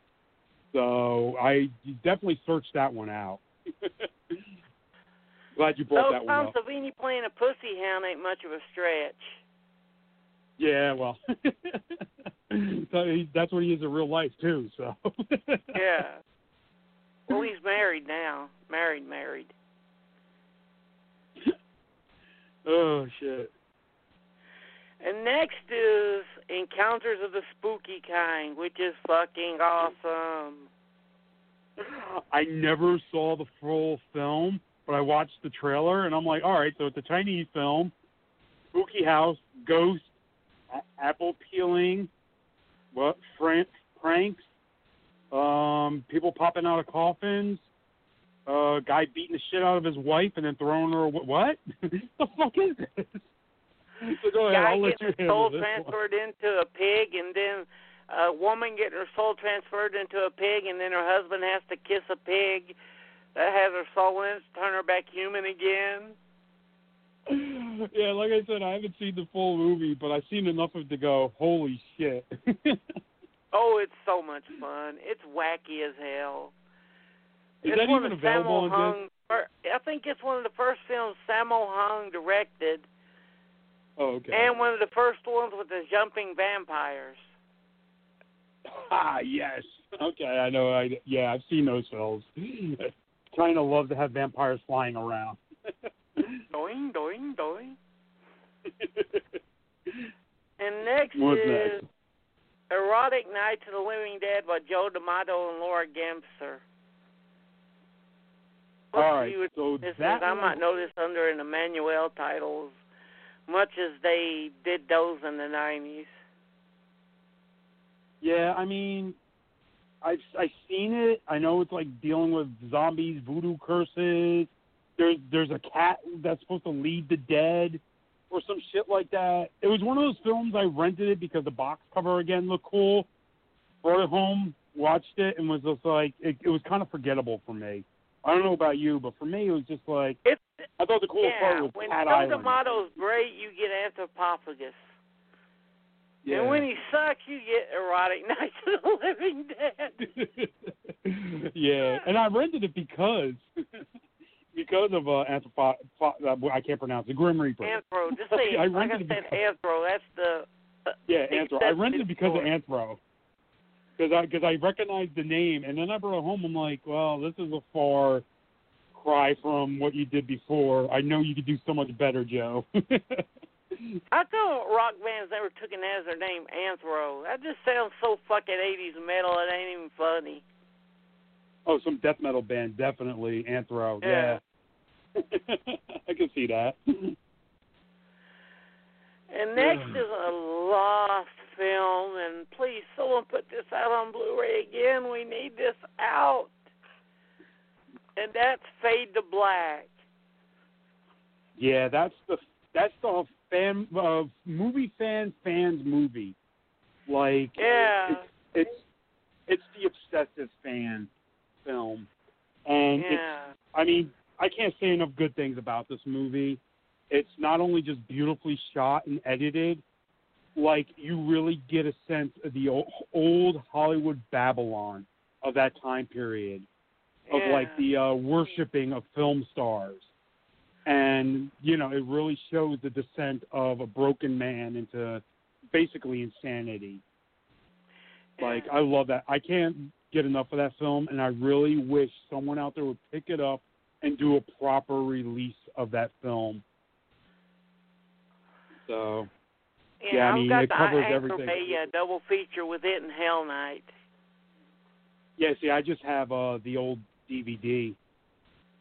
So I definitely search that one out. Glad you brought So that one up. Savini playing a pussy hound ain't much of a stretch. Yeah, well, that's what he is in real life too. So Yeah. Well, he's married now. Married, married. oh shit. And next is Encounters of the Spooky Kind, which is fucking awesome. I never saw the full film, but I watched the trailer and I'm like, all right, so it's a Chinese film, spooky house, ghost, a- apple peeling, what fran- pranks, um, people popping out of coffins, uh, guy beating the shit out of his wife and then throwing her. What? the fuck is this? So go ahead, Guy I'll let getting you soul this one. transferred into a pig, and then a woman getting her soul transferred into a pig, and then her husband has to kiss a pig that has her soul in turn her back human again. yeah, like I said, I haven't seen the full movie, but I've seen enough of it to go, holy shit. Oh, it's so much fun. It's wacky as hell. Is it's that one even of available Sammo on Hung. fir- I think it's one of the first films Sammo Hung directed, oh, okay. and one of the first ones with the jumping vampires. Ah, yes. Okay, I know. I yeah, I've seen those films. kind of love to have vampires flying around. Doing, doing, doing. And next What's is next? Erotic Night of the Living Dead by Joe D'Amato and Laura Gemser. All right, so that is. I might know this under an Emmanuel titles, much as they did those in the 90s. Yeah, I mean, I've I've seen it. I know it's like dealing with zombies, voodoo curses. There's there's a cat that's supposed to lead the dead, or some shit like that. It was one of those films I rented it because the box cover again looked cool. Brought it home, watched it, and was just like it, it was kind of forgettable for me. I don't know about you, but for me it was just like It's, I thought the coolest yeah, part was when Cat Island. D'Amato's great, you get Anthropophagus. Yeah. And when he sucks, you get Erotic Nights of the Living Dead. yeah, and I rented it because because of uh, anthropo- uh, I can't pronounce it, Grim Reaper. Anthro. Just say, I like I said, because, Anthro. That's the. yeah, Anthro. I rented it because of Anthro. Because I because I recognized the name, and then I brought it home. I'm like, well, this is a far cry from what you did before. I know you could do so much better, Joe. I thought rock bands never took it as their name, Anthro. That just sounds so fucking 80s metal, it ain't even funny. Oh, some death metal band, definitely Anthro. Yeah. Yeah, I can see that. And next is a lost film, and please, someone put this out on Blu-ray again. We need this out. And that's Fade to Black. Yeah, that's the that's the fan uh, movie fan fans movie. Like Yeah. it's it's it's the obsessive fan film, and it's I mean I can't say enough good things about this movie. It's not only just beautifully shot and edited, like you really get a sense of the old, old Hollywood Babylon of that time period of Yeah. like the uh, worshiping of film stars. and you know it really shows the descent of a broken man into basically insanity. Like I love that. I can't get enough of that film, and I really wish someone out there would pick it up and do a proper release of that film. So Yeah, Yeah, I mean, got it covers everything. Bay uh, double feature with it and Hell Night. yeah, see, I just have uh the old DVD,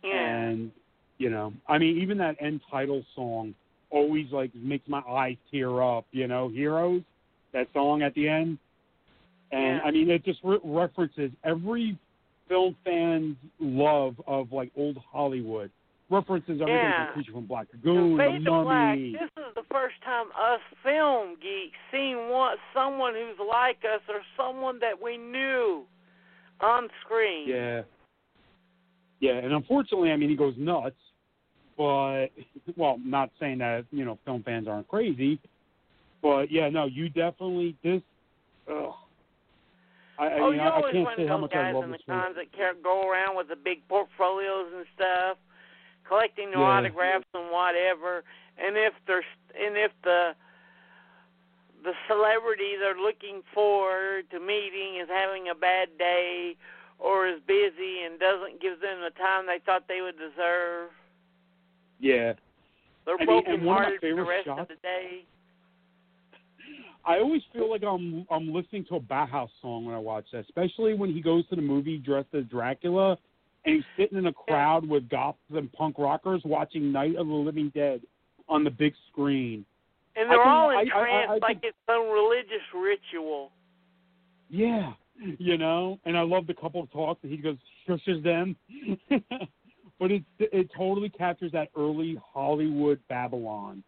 Yeah. and you know, I mean, even that end title song always like makes my eyes tear up. You know, Heroes, that song at the end, and Yeah. I mean, it just re- references every film fan's love of like old Hollywood. References everything Yeah. from Creature from Black Lagoon, The to Black, this is the first time us film geeks seen one, someone who's like us or someone that we knew on screen. Yeah. Yeah, and unfortunately, I mean, he goes nuts. But well, not saying that you know film fans aren't crazy, but yeah, no, you definitely this. Ugh. I, I oh, mean, you're I, I always can't one say how much I guys love in the cons that can't go around with the big portfolios and stuff, collecting their Yeah. autographs and whatever. And if there's and if the the celebrity they're looking for to meeting is having a bad day or is busy and doesn't give them the time they thought they would deserve, Yeah, they're I broken and one of my hearted for the rest shots- of the day. I always feel like I'm I'm listening to a Bauhaus song when I watch that, especially when he goes to the movie dressed as Dracula, and he's sitting in a crowd with goths and punk rockers watching Night of the Living Dead on the big screen. And they're can- all I- I- I- I like it's some religious ritual. Yeah, you know, and I love the couple of talks that he goes shushes them, but it it totally captures that early Hollywood Babylon.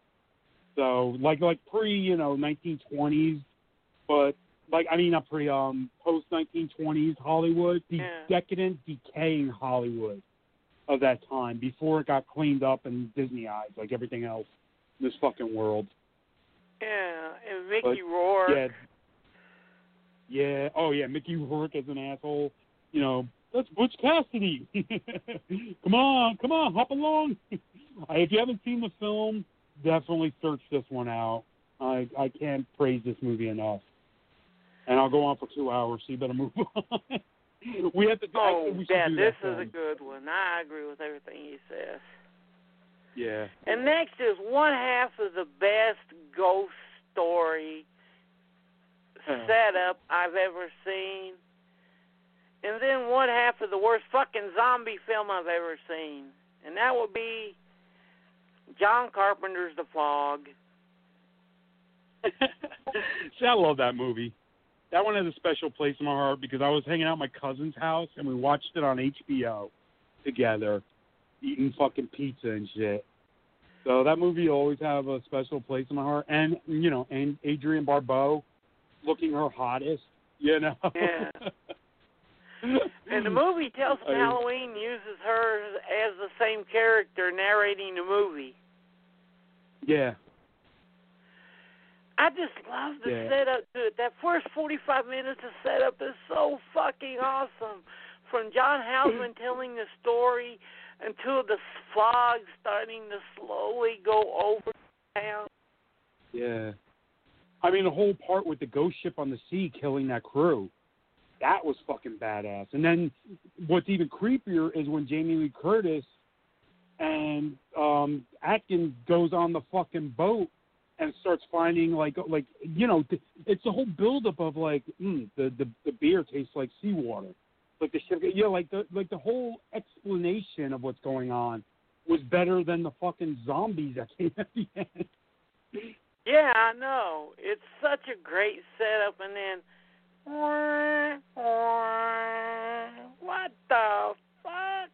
So like like pre you know 1920s, but like I mean not pre um post 1920s Hollywood, the Yeah. decadent, decaying Hollywood of that time before it got cleaned up and Disney eyes like everything else in this fucking world. Yeah, and Mickey But, Rourke. Yeah. Yeah. Oh yeah, Mickey Rourke as an asshole. You know, that's Butch Cassidy. come on, come on, hop along. if you haven't seen the film, definitely search this one out. I I can't praise this movie enough. And I'll go on for two hours, so you better move on. we have to. Oh, we yeah, this is a good one. I agree with everything he says. Yeah. And next is one half of the best ghost story Yeah. setup I've ever seen. And then one half of the worst fucking zombie film I've ever seen. And that would be John Carpenter's The Fog. See, I love that movie. That one has a special place in my heart because I was hanging out at my cousin's house and we watched it on HBO together, eating fucking pizza and shit. So that movie always have a special place in my heart. And you know, and Adrienne Barbeau looking her hottest. You know. Yeah. And the movie from I- Halloween uses her as the same character narrating the movie. yeah. I just love the Yeah. setup to it. That first 45 minutes of setup is so fucking awesome. From John Houseman telling the story until the fog starting to slowly go over town. Yeah. I mean, the whole part with the ghost ship on the sea killing that crew, that was fucking badass. And then what's even creepier is when Jamie Lee Curtis and um Atkins goes on the fucking boat and starts finding like like you know it's the whole buildup of like mm, the the the beer tastes like seawater, like the ship yeah like the like the whole explanation of what's going on was better than the fucking zombies that came at the end. Yeah, I know. It's such a great setup, and then. What the fuck?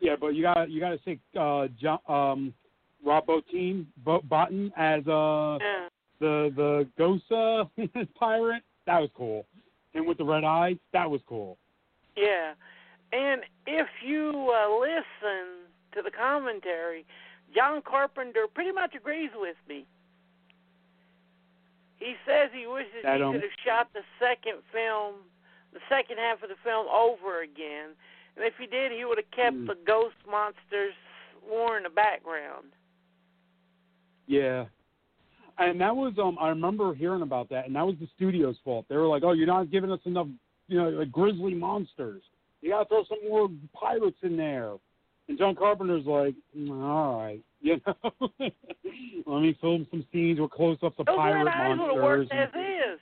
Yeah, but you got you got to say uh, John, um, Rob Bottin, Bo- Bottin as uh, Yeah. the the ghost uh, pirate. That was cool. And with the red eyes, that was cool. Yeah. And if you uh, listen to the commentary, John Carpenter pretty much agrees with me. He says he wishes That, he um, could have shot the second film, the second half of the film over again. And if he did, he would have kept Hmm. the ghost monsters war in the background. Yeah. And that was um I remember hearing about that and that was the studio's fault. They were like, "Oh, you're not giving us enough, you know, like grizzly monsters. You got to throw some more pirates in there." And John Carpenter's like, "Mm, "All right, you know. Let me film some scenes with close-ups of Those pirate red eyes monsters." worked and- as is.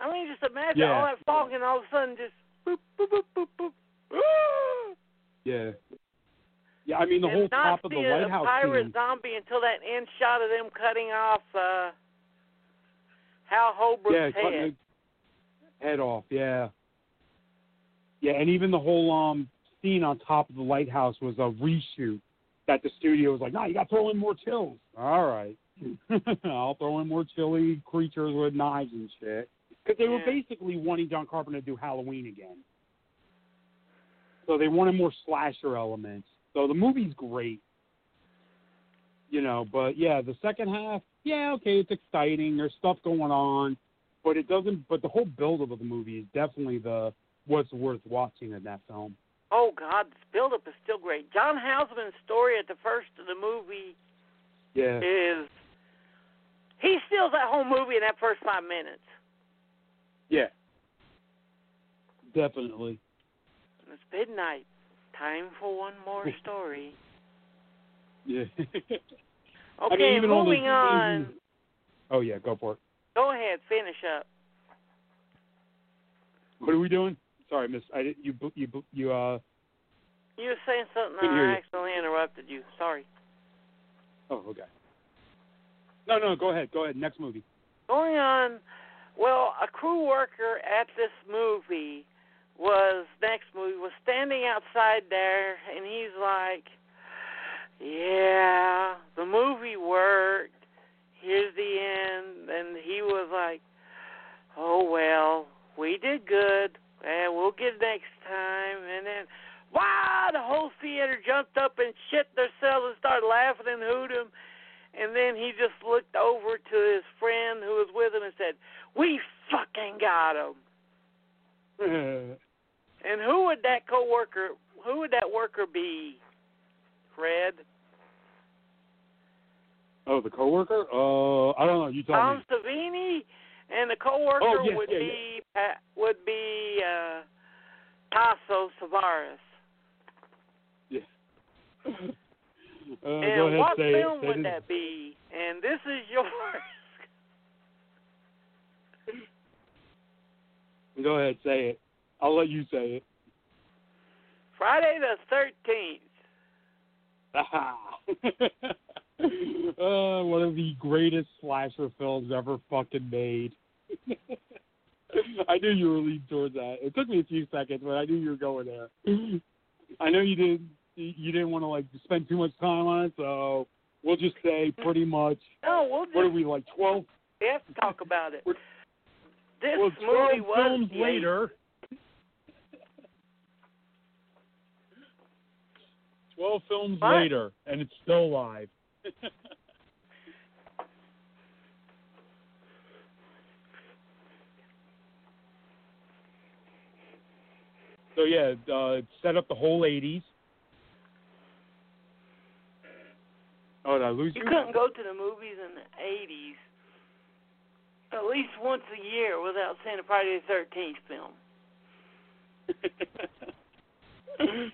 I mean, just imagine Yeah. all that fog and all of a sudden just boop, boop, boop, boop, boop. Ah! yeah. Yeah, I mean the and whole top of the a lighthouse pirate scene. zombie until that end shot of them cutting off uh, Hal Holbrook's yeah, head. head off. Yeah, yeah, and even the whole um scene on top of the lighthouse was a reshoot that the studio was like, "No, you got to throw in more chills." All right, I'll throw in more chilly creatures with knives and shit because they were basically wanting John Carpenter to do Halloween again. So they wanted more slasher elements. So the movie's great. You know, but yeah, the second half, yeah, okay, it's exciting. There's stuff going on, but it doesn't. But the whole build-up of the movie is definitely the what's worth watching in that film. Oh God, this build-up is still great. John Houseman's story at the first of the movie Yeah, is he steals that whole movie in that first five minutes. yeah, definitely. It's midnight. Time for one more story. Yeah. Okay, I mean, even all the- moving on. Oh yeah, go for it. Go ahead, finish up. What are we doing? Sorry, Miss. I did, you you you uh. You were saying something, and I you. accidentally interrupted you. Sorry. Oh, okay. No, no, go ahead. Go ahead. Next movie. Going on, well, a crew worker at this movie was next movie was standing outside there, and he's like, "Yeah, the movie worked. Here's the end." And he was like, "Oh well, we did good, and we'll get next time." And then, wow, the whole theater jumped up and shit themselves and started laughing and hooting. And then he just looked over to his friend who was with him and said, "We fucking got him." And who would that coworker? Who would that worker be? Fred, oh, the coworker. Uh, I don't know. You tell Tom me. Savini, and the coworker Oh, yeah, would yeah, be Pa- would be uh, Tasso Savaris. Uh, and go ahead. what say film. Say would that be? And this is yours. Go ahead. Say it. I'll let you say it. Friday the thirteenth. uh, one of the greatest slasher films ever fucking made. I knew you were leaning towards that. It took me a few seconds, but I knew you were going there. I know you didn't. You didn't want to like spend too much time on it, so we'll just say pretty much. No, we'll just What are we like twelve? we have to talk about it. This well, movie was films the later. Twelve films What? later, and it's still live. So yeah, uh, set up the whole '80s. Oh, did I lose You you? couldn't go to the movies in the eighties at least once a year without seeing a Friday the Thirteenth film.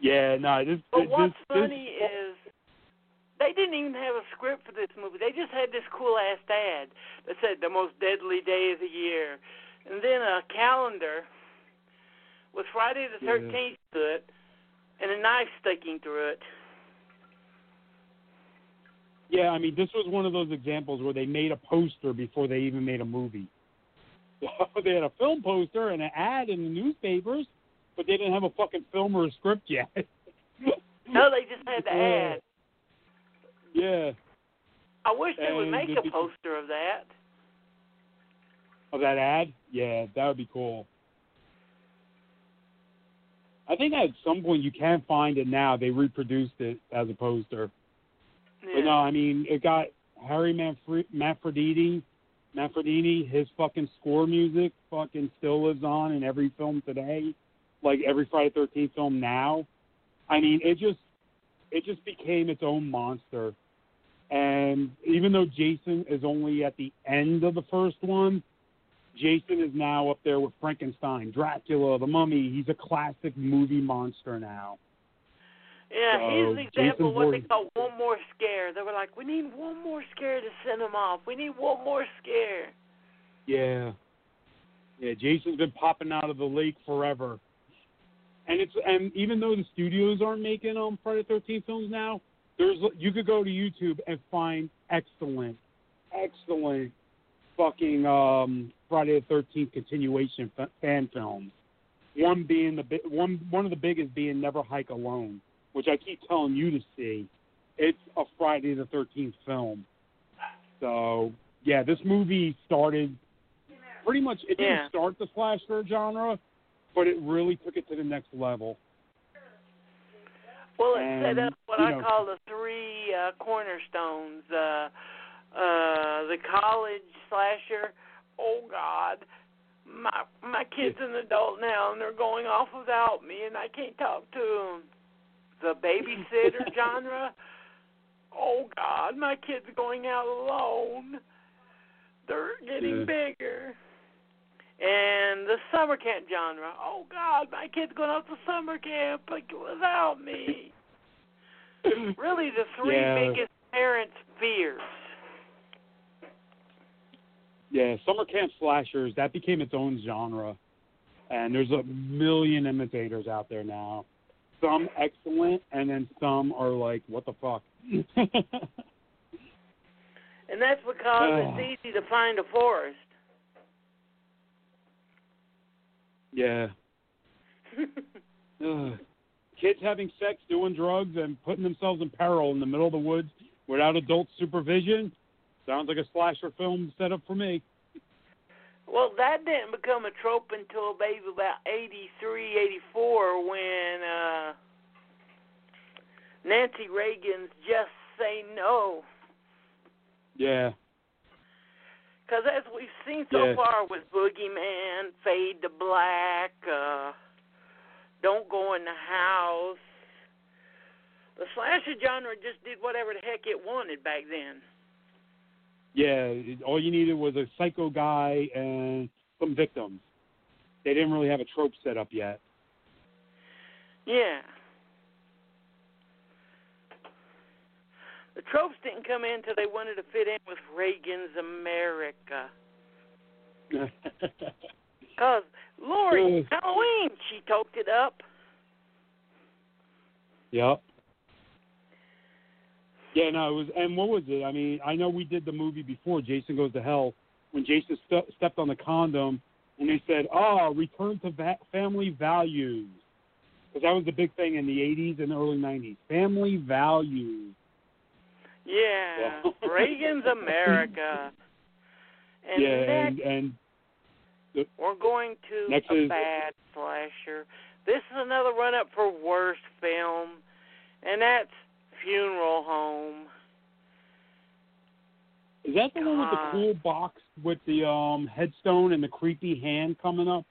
yeah, no, this. But this, what's this, funny is they didn't even have a script for this movie. They just had this cool ass ad that said the most deadly day of the year, and then a calendar with Friday the Yeah. Thirteenth to it, and a knife sticking through it. Yeah, I mean, this was one of those examples where they made a poster before they even made a movie. they had a film poster and an ad in the newspapers, but they didn't have a fucking film or a script yet. No, they just had the ad. Yeah, I wish they would make a poster of that. of that ad. Yeah, that would be cool. I think at some point you can find it now. They reproduced it as a poster. Yeah. But no, I mean it got Harry Manfre- Manfredini, Manfredini, his fucking score music fucking still lives on in every film today, like every Friday Thirteenth film now. I mean, it just it just became its own monster. And even though Jason is only at the end of the first one, Jason is now up there with Frankenstein, Dracula, the Mummy. He's a classic movie monster now. Yeah, So, he's an example of what they call one more scare. They were like, we need one more scare to send him off. We need one more scare. Yeah. Yeah, Jason's been popping out of the lake forever. And it's and even though the studios aren't making um Friday the Thirteenth films now, there's you could go to YouTube and find excellent, excellent fucking um Friday the Thirteenth continuation fa- fan films. One being the bi- one one of the biggest being Never Hike Alone, which I keep telling you to see. It's a Friday the Thirteenth film. So yeah, this movie started pretty much. It didn't Yeah. start the slasher genre, but it really took it to the next level. Well, it set up what I know- call the three uh, cornerstones. Uh, uh, the college slasher. Oh God, my my kid's an adult now, and they're going off without me, and I can't talk to them. The babysitter genre. Oh God, my kid's going out alone. They're getting Yeah. bigger. And the summer camp genre. Oh God, my kid's going off to summer camp like, without me. Really, the three Yeah. biggest parents' fears. Yeah, summer camp slashers that became its own genre, and there's a million imitators out there now. Some excellent, and then some are like, what the fuck? And that's because it's easy to find a forest. Yeah. Ugh. Kids having sex, doing drugs, and putting themselves in peril in the middle of the woods without adult supervision sounds like a slasher film set up for me. Well, that didn't become a trope until maybe about '83, '84, when uh, Nancy Reagan's "Just Say No," Yeah. Because as we've seen so Yeah. far with Boogeyman, Fade to Black, uh, Don't Go in the House, the slasher genre just did whatever the heck it wanted back then. Yeah, it, all you needed was a psycho guy and some victims. They didn't really have a trope set up yet. Yeah. The tropes didn't come in until they wanted to fit in with Reagan's America. Because, Lori. Halloween, she toked it up. yep. Yeah, no, it was. And what was it? I mean, I know we did the movie before, Jason Goes to Hell, when Jason st- stepped on the condom, and they said, "Oh, return to va- family values," because that was the big thing in the '80s and early '90s. Family values. Yeah. Reagan's America. And yeah, next, and, and we're going to Next a is- bad slasher. This is another run-up for worst film, and that's Funeral Home. is that the one with the cool box with the um headstone and the creepy hand coming up?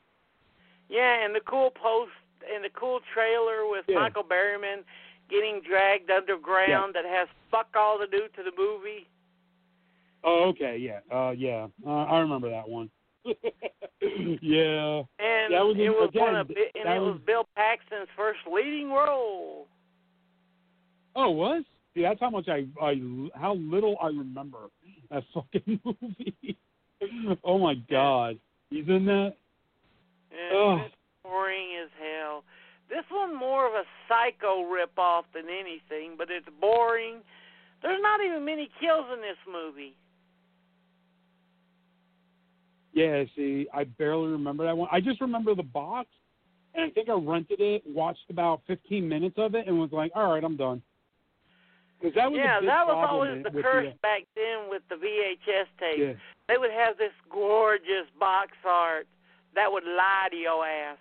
Yeah, and the cool post and the cool trailer with Yeah. Michael Berryman getting dragged underground that has fuck all to do to the movie. Oh, okay, yeah, uh, yeah, uh, I remember that one. yeah, And That was it was one again, of and it was was- Bill Paxton's first leading role. oh, it was? See, that's how much I, I, how little I remember that fucking movie. oh my god, he's in that. Ugh. it's boring as hell. This one more of a psycho ripoff than anything, but it's boring. There's not even many kills in this movie. Yeah, see, I barely remember that one. I just remember the box, and I think I rented it, watched about 15 minutes of it, and was like, all right, I'm done. Because that was yeah, that was always the curse uh, back then with the VHS tape. yeah. They would have this gorgeous box art that would lie to your ass.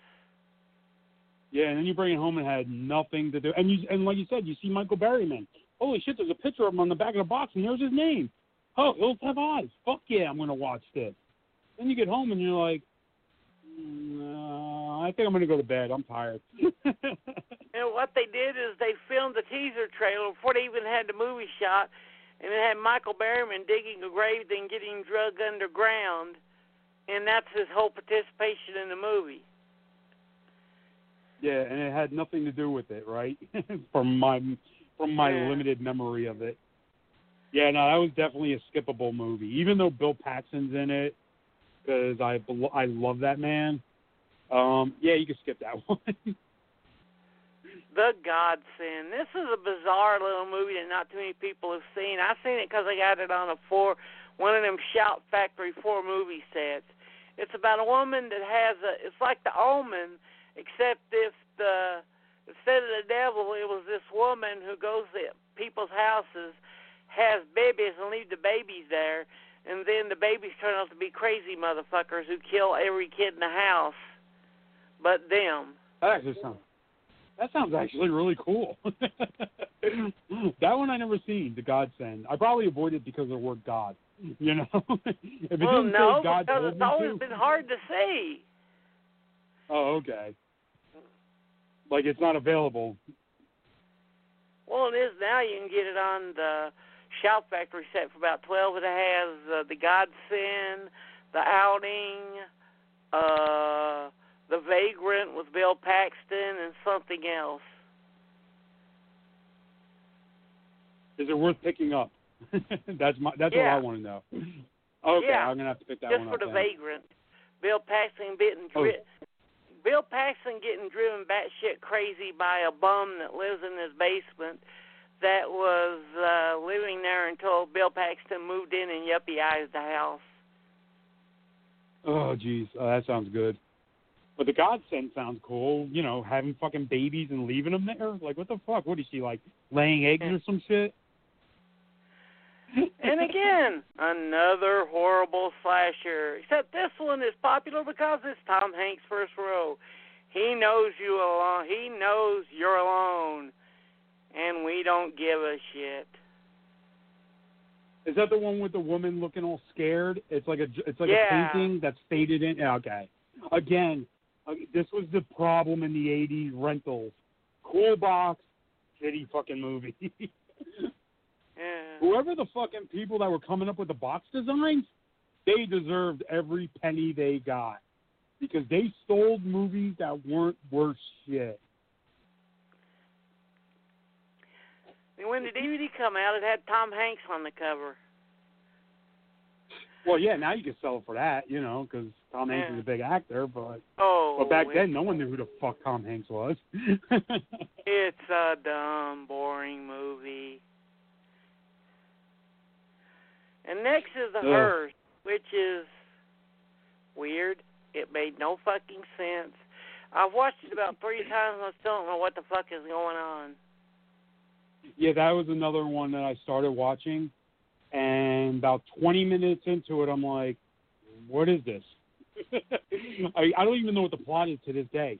Yeah, and then you bring it home and had nothing to do. And you and like you said, you see Michael Berryman. Holy shit, there's a picture of him on the back of the box, and there's his name. Oh, Hills Have Eyes. Fuck yeah, I'm gonna watch this. Then you get home and you're like, uh, I think I'm gonna go to bed. I'm tired. And what they did is they filmed the teaser trailer before they even had the movie shot, and it had Michael Berryman digging a grave, then getting drugged underground, and that's his whole participation in the movie. Yeah, and it had nothing to do with it, right? from my from my Yeah. limited memory of it. Yeah, no, that was definitely a skippable movie, even though Bill Paxton's in it, because I I love that man. Um, yeah, you can skip that one. The Godsend. This is a bizarre little movie that not too many people have seen. I've seen it because I got it on a four, one of them Shout Factory four movie sets. It's about a woman that has a. It's like The Omen, except if the instead of the devil, it was this woman who goes to people's houses, has babies and leave the babies there, and then the babies turn out to be crazy motherfuckers who kill every kid in the house, but them. that actually sounds that sounds actually really cool. that one I never seen. The Godsend. I probably avoided because of the word God. You know, if it well, didn't no, say God because it's always to. been hard to see. Oh, okay. Like it's not available. Well, it is now. You can get it on the Shout Factory set for about twelve. It has uh, the Godsend, the Outing, uh, the Vagrant with Bill Paxton, and something else. Is it worth picking up? that's my. That's Yeah. what I want to know. Okay, Yeah. I'm gonna have to pick that Just one up. Just for the then. Vagrant, Bill Paxton getting Oh. dri- Bill Paxton getting driven batshit crazy by a bum that lives in his basement. That was uh, living there until Bill Paxton moved in and yuppieized the house. Oh, jeez, oh, that sounds good. But the Godsend sounds cool. You know, having fucking babies and leaving them there. Like, what the fuck? What is she like laying eggs or some shit? And again, another horrible slasher. Except this one is popular because it's Tom Hanks' first role. He knows you alone. He knows you're alone, and we don't give a shit. Is that the one with the woman looking all scared? It's like a it's like Yeah. a painting that's faded in. Okay. Again, uh, this was the problem in the '80s rentals. Cool box, shitty fucking movie. Yeah. Whoever the fucking people that were coming up with the box designs, they deserved every penny they got because they stole movies that weren't worth shit. And when the DVD come out, it had Tom Hanks on the cover. Well, yeah, now you can sell it for that, you know, because Tom Hanks is a big actor, but Oh, but back then, no one knew who the fuck Tom Hanks was. It's a dumb, boring movie. And next is The Ugh. Hearse, which is weird. It made no fucking sense. I've watched it about three times and I still don't know what the fuck is going on. yeah, that was another one that I started watching, and about 20 minutes into it, I'm like, what is this? I, I don't even know what the plot is to this day.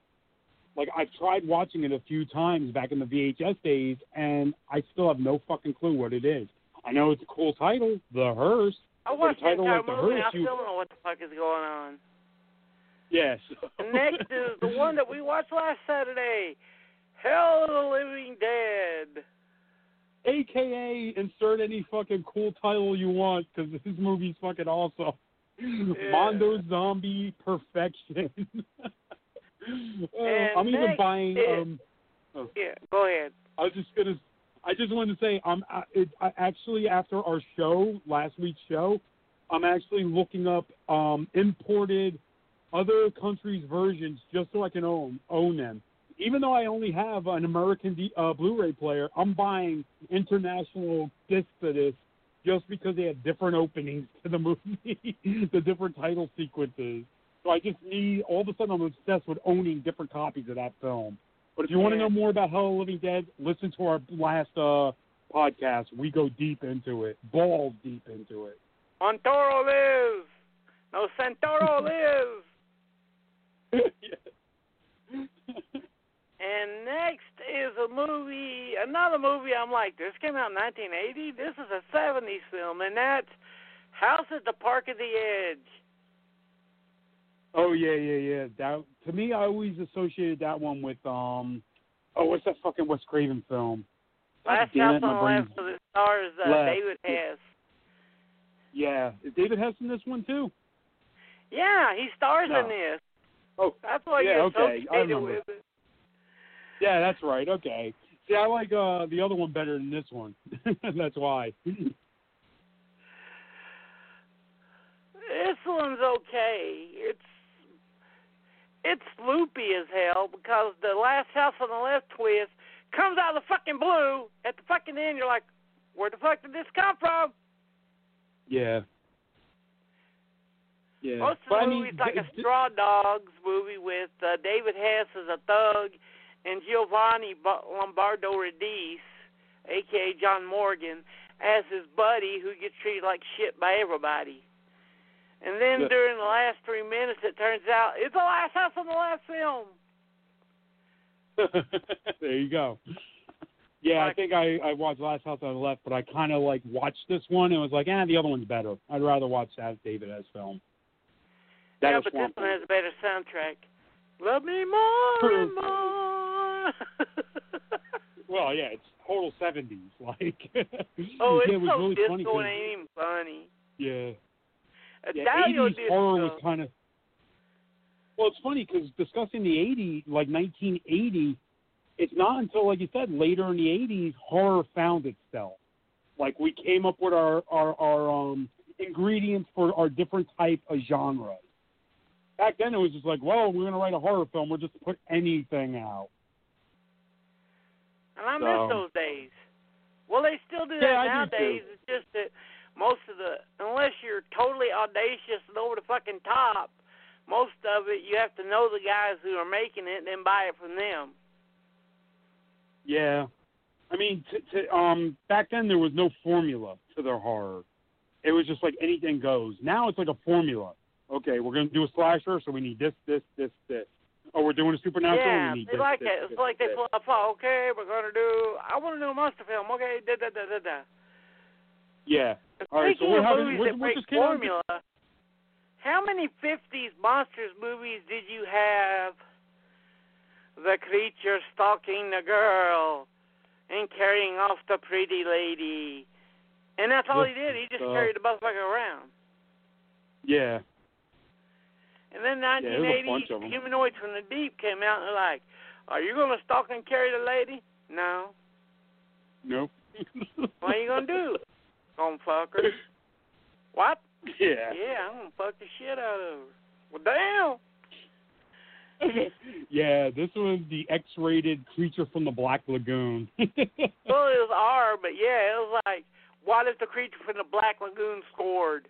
Like I've tried watching it a few times back in the VHS days, and I still have no fucking clue what it is. I know it's a cool title, The Hearse. I watched the title like The movie and I Hearse, you- don't know what the fuck is going on. Yes. Next is the one that we watched last Saturday, Hell of the Living Dead. AKA insert any fucking cool title you want because this movie's fucking awesome. Mondo Zombie Perfection. Uh, I'm even buying. is- Um, oh, Yeah, go ahead. I was just gonna. I just wanted to say, I'm I, it, I, actually after our show last week's show, I'm actually looking up um, imported other countries' versions just so I can own own them. Even though I only have an American D, uh, Blu-ray player, I'm buying international discs of this just because they have different openings to the movie, the different title sequences. So I just need all of a sudden I'm obsessed with owning different copies of that film. But if you want to know more about Hell of Living Dead, listen to our last uh, podcast. We go deep into it, balls deep into it. Montoro lives. No, Santoro lives. And next is a movie, another movie. I'm like, this came out in 1980. This is a 70s film, and that's House at the Park at the Edge. Oh yeah, yeah, yeah. That to me, I always associated that one with um. Oh, what's that fucking Wes Craven film? Last House on Left of the stars uh. David Hess. Yeah, is David Hess in this one too? Yeah, he stars No. in this. Oh, That's why yeah, you okay, I remember. with it. yeah, that's right. Okay. See, I like uh the other one better than this one. that's why. This one's okay. It's it's loopy as hell because the last house on the left twist comes out of the fucking blue at the fucking end. You're like, where the fuck did this come from? yeah. Yeah. Most of but the I mean, movie's like a Straw Dogs movie with uh, David Hess as a thug and Giovanni Ba- Lombardo Radice, aka John Morgan, as his buddy who gets treated like shit by everybody. And then during the last three minutes, it turns out it's the last house on the last film. there you go. Yeah, I think I I watched Last House on the Left, but I kind of like watched this one and was like, ah, the other one's better. I'd rather watch that David Hess film. That yeah, but this one has a better soundtrack. Love me more and more. Well, yeah, it's total seventies. Like, oh, it's it was so really disco funny. and ain't even funny. yeah, yeah, Italio eighties horror was kind of. Well, it's funny because discussing the '80s, like 1980, it's not until, like you said, later in the '80s, horror found itself. Like we came up with our our, our um ingredients for our different type of genres. Back then, it was just like, well, we're gonna write a horror film. We'll just put anything out. And I So- miss those days. Well, they still do that Yeah, I do nowadays. It's just that most of the, unless you're totally audacious and over the fucking top, most of it you have to know the guys who are making it and then buy it from them. Yeah, I mean, t- t- um, back then there was no formula to their horror. It was just like anything goes. Now it's like a formula. Okay, we're gonna do a slasher, so we need this, this, this, this. Oh, we're doing a supernatural. yeah, we need they this, like this, it. this, It's like they this. pull up. Okay, we're gonna do. I want to do a monster film. Okay, da da da da da. Yeah. All right, so Speaking we're of movies What, that what break just came out? formula, how many '50s monsters movies did you have? The creature stalking the girl and carrying off the pretty lady, and that's all he did. He just Uh, carried the motherfucker around. Yeah. And then Yeah, 1980, bunch of 'em. Humanoids from the Deep came out, and like, "Are you gonna stalk and carry the lady? No. Nope. What are you gonna do? Gonna fuck her? What? Yeah. Yeah, I'm gonna fuck the shit out of her. Well, damn. yeah, this was the X-rated creature from the Black Lagoon. Well, it was R, but yeah, it was like, what if the creature from the Black Lagoon scored?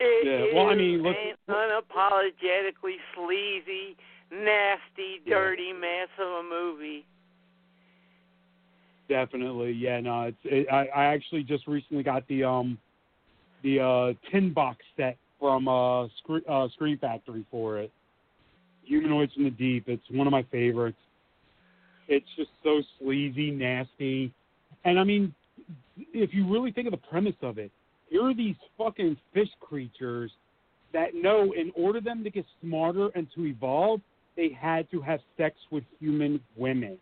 It Yeah, well, I mean, let's- an unapologetically sleazy, nasty, Yeah. dirty mess of a movie. Definitely, yeah. No, it's. It, I I actually just recently got the um, the uh tin box set from uh, Scre- uh Scream Factory for it. Humanoids from the Deep. It's one of my favorites. It's just so sleazy, nasty, and I mean, if you really think of the premise of it, here are these fucking fish creatures that know in order them to get smarter and to evolve, they had to have sex with human women.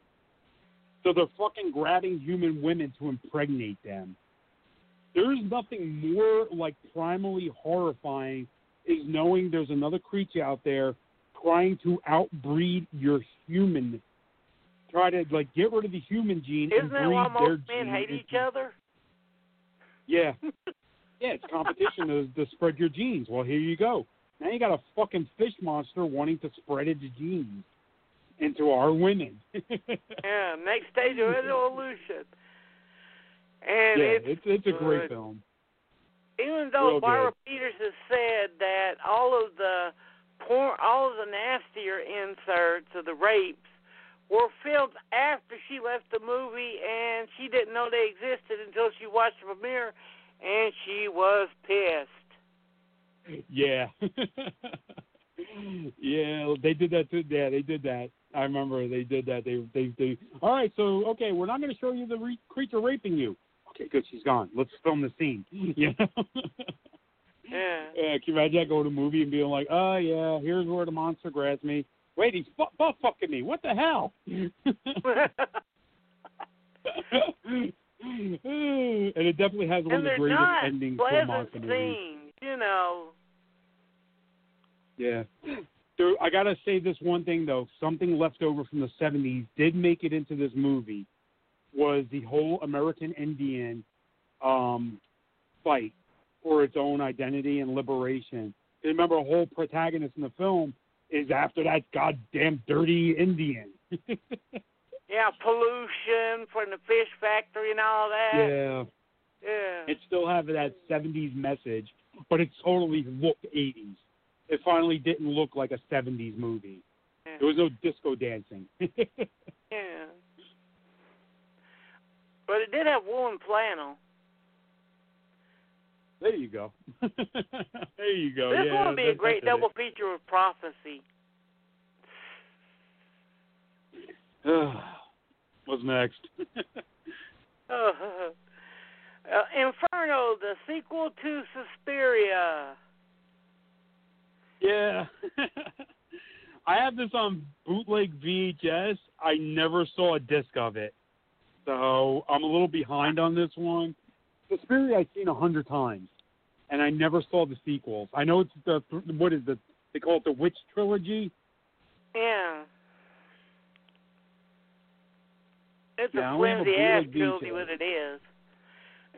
So they're fucking grabbing human women to impregnate them. There's nothing more like primally horrifying is knowing there's another creature out there trying to outbreed your human. Try to like get rid of the human gene Isn't and that why most men hate each other? Yeah. Yeah, it's competition to, to spread your genes. Well, here you go. Now you got a fucking fish monster wanting to spread its genes into our women. yeah, next stage of evolution. And yeah, it's, it's it's a great film. even though real Barbara good. Peeters has said that all of the porn, all of the nastier inserts of the rapes were filmed after she left the movie, and she didn't know they existed until she watched the premiere, and she was pissed. Yeah. yeah, they did that too. Yeah, they did that. I remember they did that. They they they. All right, so okay, we're not going to show you the re- creature raping you. Okay, good. She's gone. Let's film the scene. You know. Yeah. can you imagine that going to a movie and being like, oh, yeah, here's where the monster grabs me. Wait, he's butt, butt fucking me. What the hell? and it definitely has one and of the greatest not endings to a monster movie. you know. Yeah. Dude, I gotta say this one thing though. Something left over from the '70s did make it into this movie. Was the whole American Indian um, fight for its own identity and liberation? And remember, a whole protagonist in the film is after that goddamn dirty Indian. Yeah, pollution from the fish factory and all that. yeah. Yeah. It still have that '70s message, but it totally looked '80s. It finally didn't look like a '70s movie. yeah. There was no disco dancing. yeah. But it did have woolen flannel. There you go. there you go. this yeah, would be a great double feature with prophecy. What's next? uh, Inferno, the sequel to Suspiria. Yeah. I have this on bootleg VHS. I never saw a disc of it, so I'm a little behind on this one. Suspiria I've seen a hundred times, and I never saw the sequels. I know it's the what is the they call it the Witch trilogy. Yeah. It's Yeah, a only have a flimsy ass trilogy, what it is.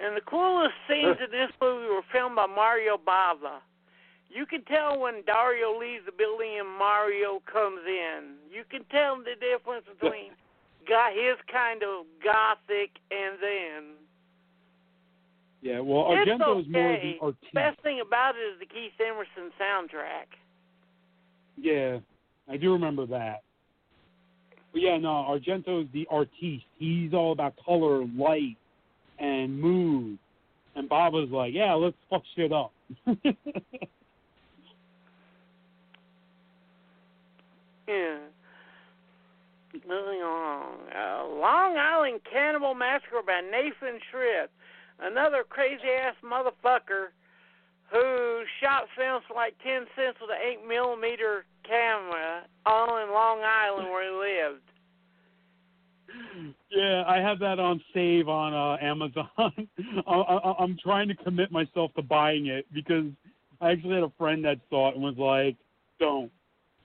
And the coolest scenes in this movie were filmed by Mario Bava. You can tell when Dario leaves the building and Mario comes in. You can tell the difference between got his kind of gothic and then. Yeah, well, It's Argento's more the artiste. Best thing about it is the Keith Emerson soundtrack. Yeah, I do remember that. But yeah, no, Argento's the artiste. He's all about color, light, and mood. And Bava's like, yeah, let's fuck shit up. Yeah. Moving along. Uh, Long Island Cannibal Massacre by Nathan Schiff. Another crazy ass motherfucker who shot films like 10 cents with an 8 millimeter camera all in Long Island where he lived. yeah, I have that on save on uh, Amazon. I, I, I'm trying to commit myself to buying it because I actually had a friend that saw it and was like, "Don't,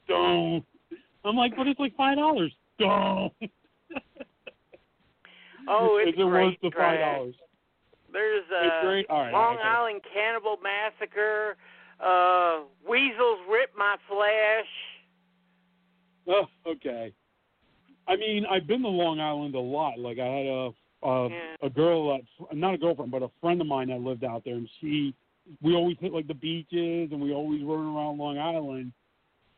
don't." I'm like, "But it's like five dollars." Oh, it's Is it worth great the five dollars? There's uh, It's great. All right, all Long okay. Island Cannibal Massacre. Uh, Weasels Rip My Flesh. Oh, okay. I mean, I've been to Long Island a lot. Like I had a a, Yeah. a girl, that, not a girlfriend, but a friend of mine that lived out there, and she, we always hit like the beaches, and we always run around Long Island.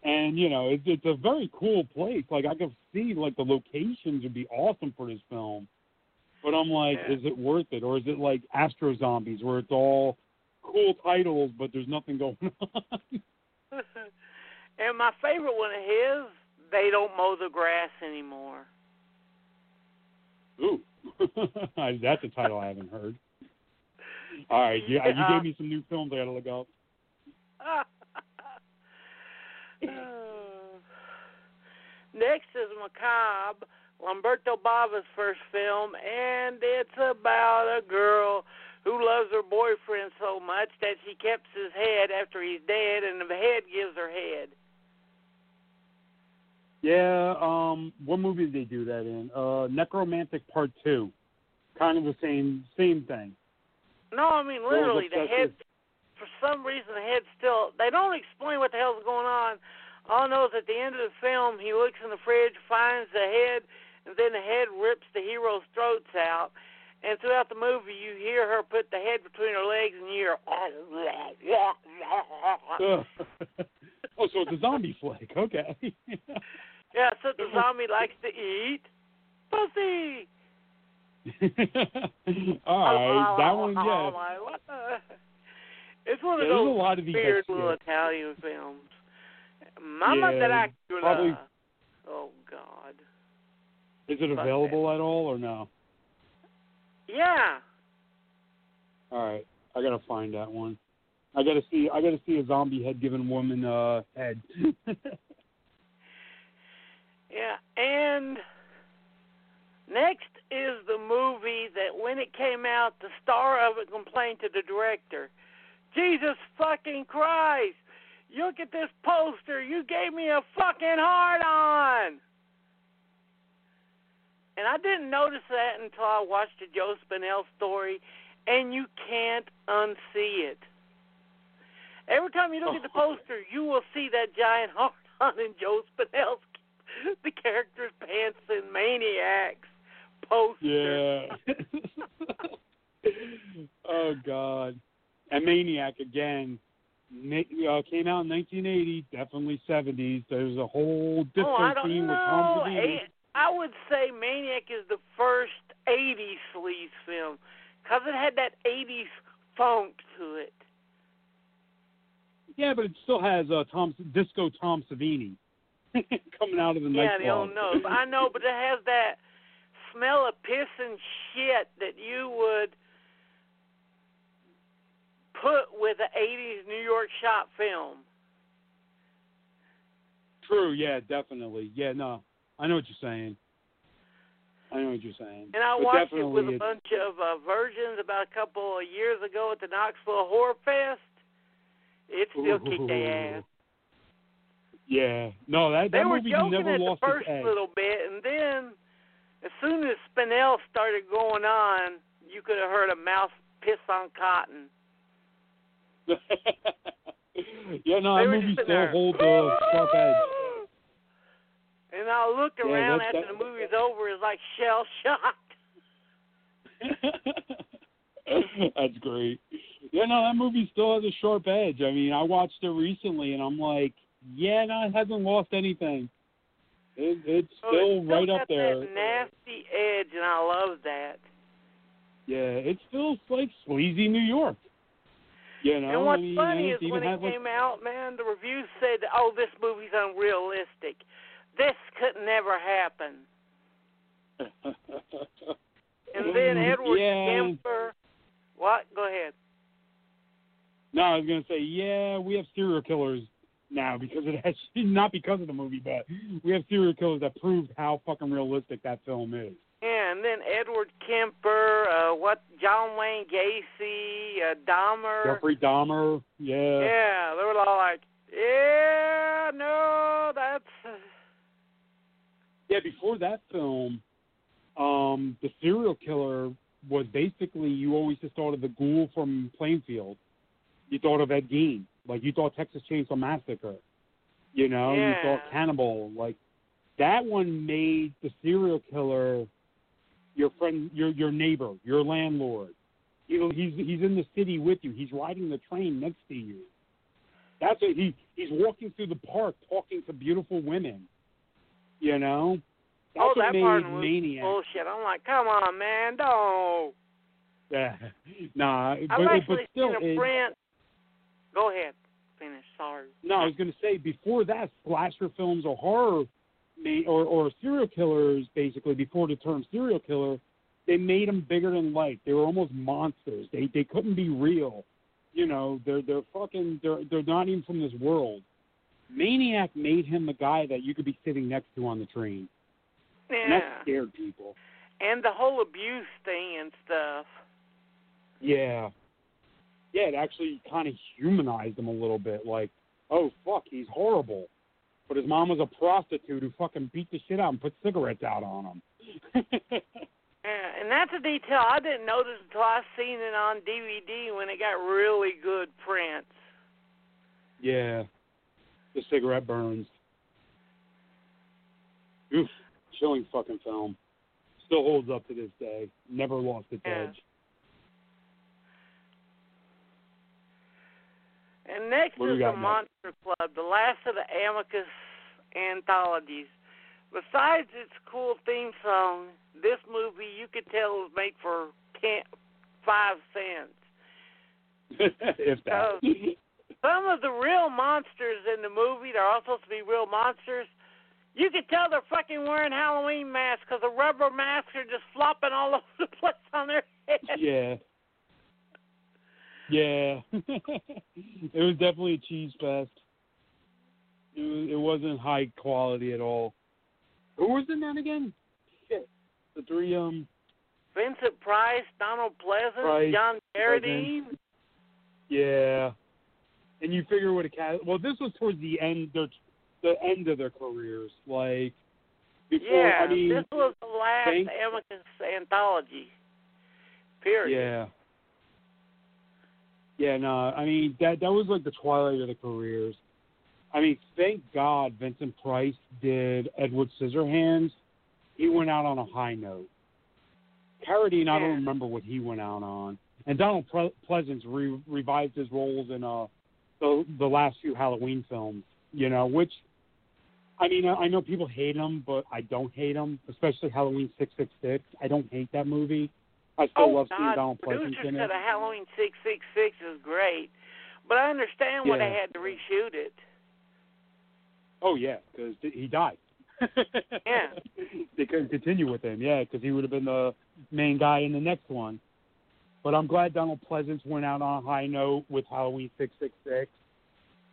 And you know, it's it's a very cool place. Like I could see like the locations would be awesome for this film. But I'm like, Yeah. is it worth it, or is it like Astro Zombies, where it's all cool titles, but there's nothing going on? and my favorite one of his, they don't mow the grass anymore. Ooh, that's a title I haven't heard. All right, yeah, you Yeah. Uh, gave me some new films I gotta look up. Next is Macabre, Lamberto Bava's first film, and it's about a girl who loves her boyfriend so much that she keeps his head after he's dead, and the head gives her head. Yeah, um, what movie did they do that in? Uh, Nekromantik Part Two, kind of the same same thing. No, I mean literally, the head. For some reason, the head still. They don't explain what the hell's going on. All I know is at the end of the film, he looks in the fridge, finds the head, and then the head rips the hero's throats out. And throughout the movie, you hear her put the head between her legs, and you hear. Ugh. oh, so it's a zombie flick. Okay. yeah, so the zombie likes to eat pussy. All right, that one, Oh, yeah. my, what the- It's one Yeah, of there's a those lot of these weird little. Italian films. Mama Yeah, Dracula. probably- Oh God. Is it Fuck available at all or no? Yeah. All right, I gotta find that one. I gotta see. I gotta see a zombie head giving woman uh head. Yeah, and next is the movie that when it came out, the star of it complained to the director, Jesus fucking Christ, look at this poster. You gave me a fucking hard on. And I didn't notice that until I watched the Joe Spinell story, and you can't unsee it. Every time you look at the poster, you will see that giant hard on in Joe Spinell's the character's pants in Maniacs poster. Yeah. oh God. And Maniac again. Uh, came out in 1980, definitely 70s. There's a whole different oh, I don't theme know. with Tom Savini. I would say Maniac is the first 80s sleaze film because it had that 80s funk to it. Yeah, but it still has uh, Tom Disco Tom Savini coming out of the Yeah, nightclub. the old nose. I know, but it has that smell of piss and shit that you would put with an 80s New York shop film. True. Yeah, definitely. Yeah, no, I know what you're saying. I know what you're saying. And I But watched it with a bunch of uh, virgins about a couple of years ago at the Knoxville Horror Fest. It still kicked their ass. Yeah. No, that They that were movie joking never at the first little bit, and then as soon as Spinell started going on, you could have heard a mouse piss on cotton. yeah, no, that movie still there. holds a sharp edge. And I looked Yeah, around after the movie's over, it's like shell shocked. That's great. Yeah, no, that movie still has a sharp edge. I mean, I watched it recently, and I'm like, yeah, no, it hasn't lost anything. It, it's Oh, still, right up there. That nasty edge, and I love that. Yeah, it's still like sleazy New York. You know, and what's I mean, funny it's is when it like, came out, man, the reviews said, "Oh, this movie's unrealistic. This could never happen." And then mm, Edward yeah. Kemper. What? Go ahead. No, I was gonna say, yeah, we have serial killers now because it has not because of the movie, but we have serial killers that proved how fucking realistic that film is. Yeah, and then Edward Kemper, uh, what? John Wayne Gacy, uh, Dahmer. Jeffrey Dahmer, yeah. Yeah, they were all like, "Yeah, no, that's." Yeah, before that film, um, the serial killer was basically you always just thought of the ghoul from Plainfield. You thought of Ed Gein, like you thought Texas Chainsaw Massacre. You know, you thought Cannibal. Like that one made the serial killer your friend, your your neighbor, your landlord. You know, he's he's in the city with you. He's riding the train next to you. That's it. He he's walking through the park talking to beautiful women. You know. That's oh, that part was Maniac. bullshit. I'm like, come on, man, don't. Yeah. Nah, I've but, but still, seen a print. Go ahead. Finish. Sorry. no, I was going to say before that, slasher films or horror, or or serial killers, basically before the term serial killer, they made them bigger than life. They were almost monsters. They they couldn't be real. You know, they're they're fucking they're they're not even from this world. Maniac made him the guy that you could be sitting next to on the train, and that scared people. And the whole abuse thing and stuff. Yeah. Yeah, it actually kind of humanized him a little bit. Like, oh, fuck, he's horrible. But his mom was a prostitute who fucking beat the shit out and put cigarettes out on him. Yeah, and that's a detail I didn't notice until I seen it on DVD when it got really good prints. yeah. The cigarette burns. Oof. Chilling fucking film. Still holds up to this day. Never lost its Yeah. edge. And next is the next? Monster Club, the last of the Amicus anthologies. Besides its cool theme song, this movie you could tell was made for ten, five cents. if that. Some of the real monsters in the movie, they're all supposed to be real monsters. You could tell they're fucking wearing Halloween masks because the rubber masks are just flopping all over the place on their heads. yeah. Yeah, it was definitely a cheese fest. It, was, it wasn't high quality at all. Who was in that again? Shit. The three um Vincent Price, Donald Pleasence, Price, John Carradine. Yeah, and you figure what a cat. Well, this was towards the end, the the end of their careers. Like before, Yeah, I mean, this was the last Amicus anthology. Period. yeah, yeah. No, I mean that that was like the twilight of the careers. I mean, thank God Vincent Price did Edward Scissorhands. He went out on a high note. Carradine, I don't remember what he went out on. And Donald Ple- Pleasence re- revived his roles in uh the the last few Halloween films. You know, which I mean, I I know people hate him, but I don't hate him. Especially Halloween Six Six Six. I don't hate that movie. I still oh love seeing Donald the Pleasence in it. a Halloween six six six is great, but I understand why they had to reshoot it. Oh yeah, because he died. Yeah. they couldn't continue with him. Yeah, because he would have been the main guy in the next one. But I'm glad Donald Pleasence went out on a high note with Halloween six six six.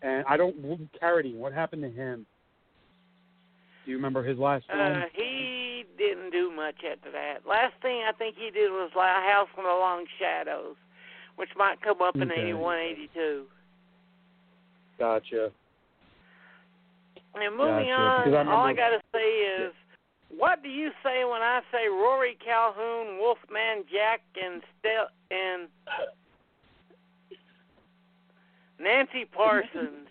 And I don't Carradine. What happened to him? Do you remember his last? Uh, he didn't do much after that. Last thing I think he did was like House on the Long Shadows, which might come up in Okay. eighty one, eighty two. Gotcha. And moving Gotcha, because I on, all I gotta say is, what do you say when I say Rory Calhoun, Wolfman Jack, and Stel- and Nancy Parsons?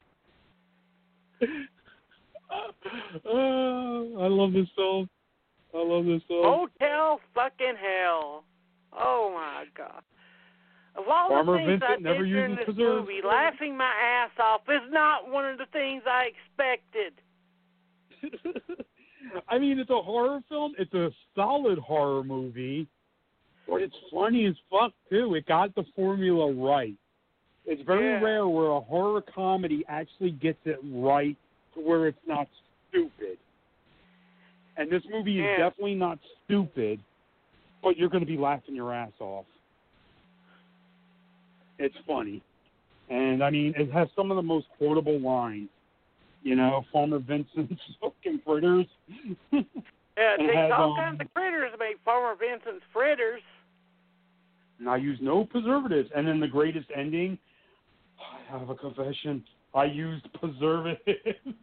oh, I love this song. I love this song. Hotel fucking hell. Oh my god. Of all Farmer the things Vincent I did never during this preserves. movie, laughing my ass off is not one of the things I expected. I mean, it's a horror film. It's a solid horror movie, but it's funny as fuck too. It got the formula right. It's very Yeah. rare where a horror comedy actually gets it right to where it's not stupid. And this movie is Yeah. definitely not stupid, but you're going to be laughing your ass off. It's funny. And I mean, it has some of the most quotable lines. You know, Farmer Vincent's fucking fritters. Yeah, it has, all um, kinds of critters to make Farmer Vincent's fritters. and I use no preservatives. And then the greatest ending, I have a confession. I used preservatives.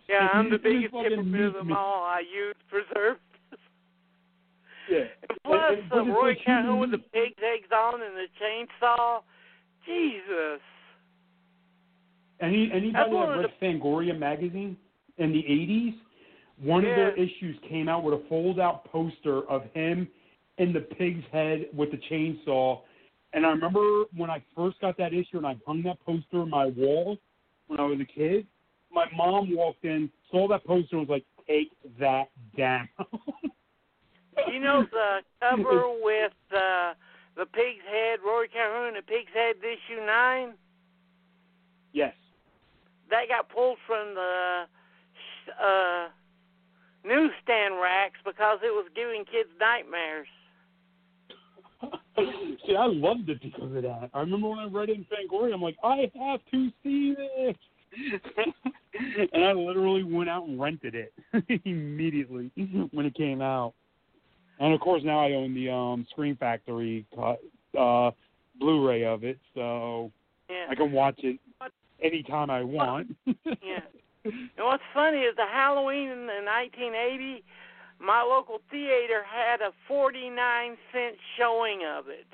Yeah, I'm the biggest hypocrite of them all. I used preservatives. Yeah. Plus, And- and- but uh, Roy Calhoun with the pig's eggs on and the chainsaw. Jesus. Any anybody that read Fangoria magazine in the eighties, one of their issues came out with a fold out poster of him in the pig's head with the chainsaw. And I remember when I first got that issue and I hung that poster on my wall when I was a kid, my mom walked in, saw that poster and was like, Take that down. You know the cover with uh, the pig's head, Roy Calhoun, the pig's head issue nine? yes. That got pulled from the uh, newsstand racks because it was giving kids nightmares. See, I loved it because of that. I remember when I read it in Fangoria, I'm like, I have to see this. and I literally went out and rented it immediately when it came out. And of course, now I own the um Scream Factory cut, uh, Blu-ray of it, so Yeah. I can watch it anytime I want. Yeah. And what's funny is the Halloween in the 1980, my local theater had a 49 cent showing of it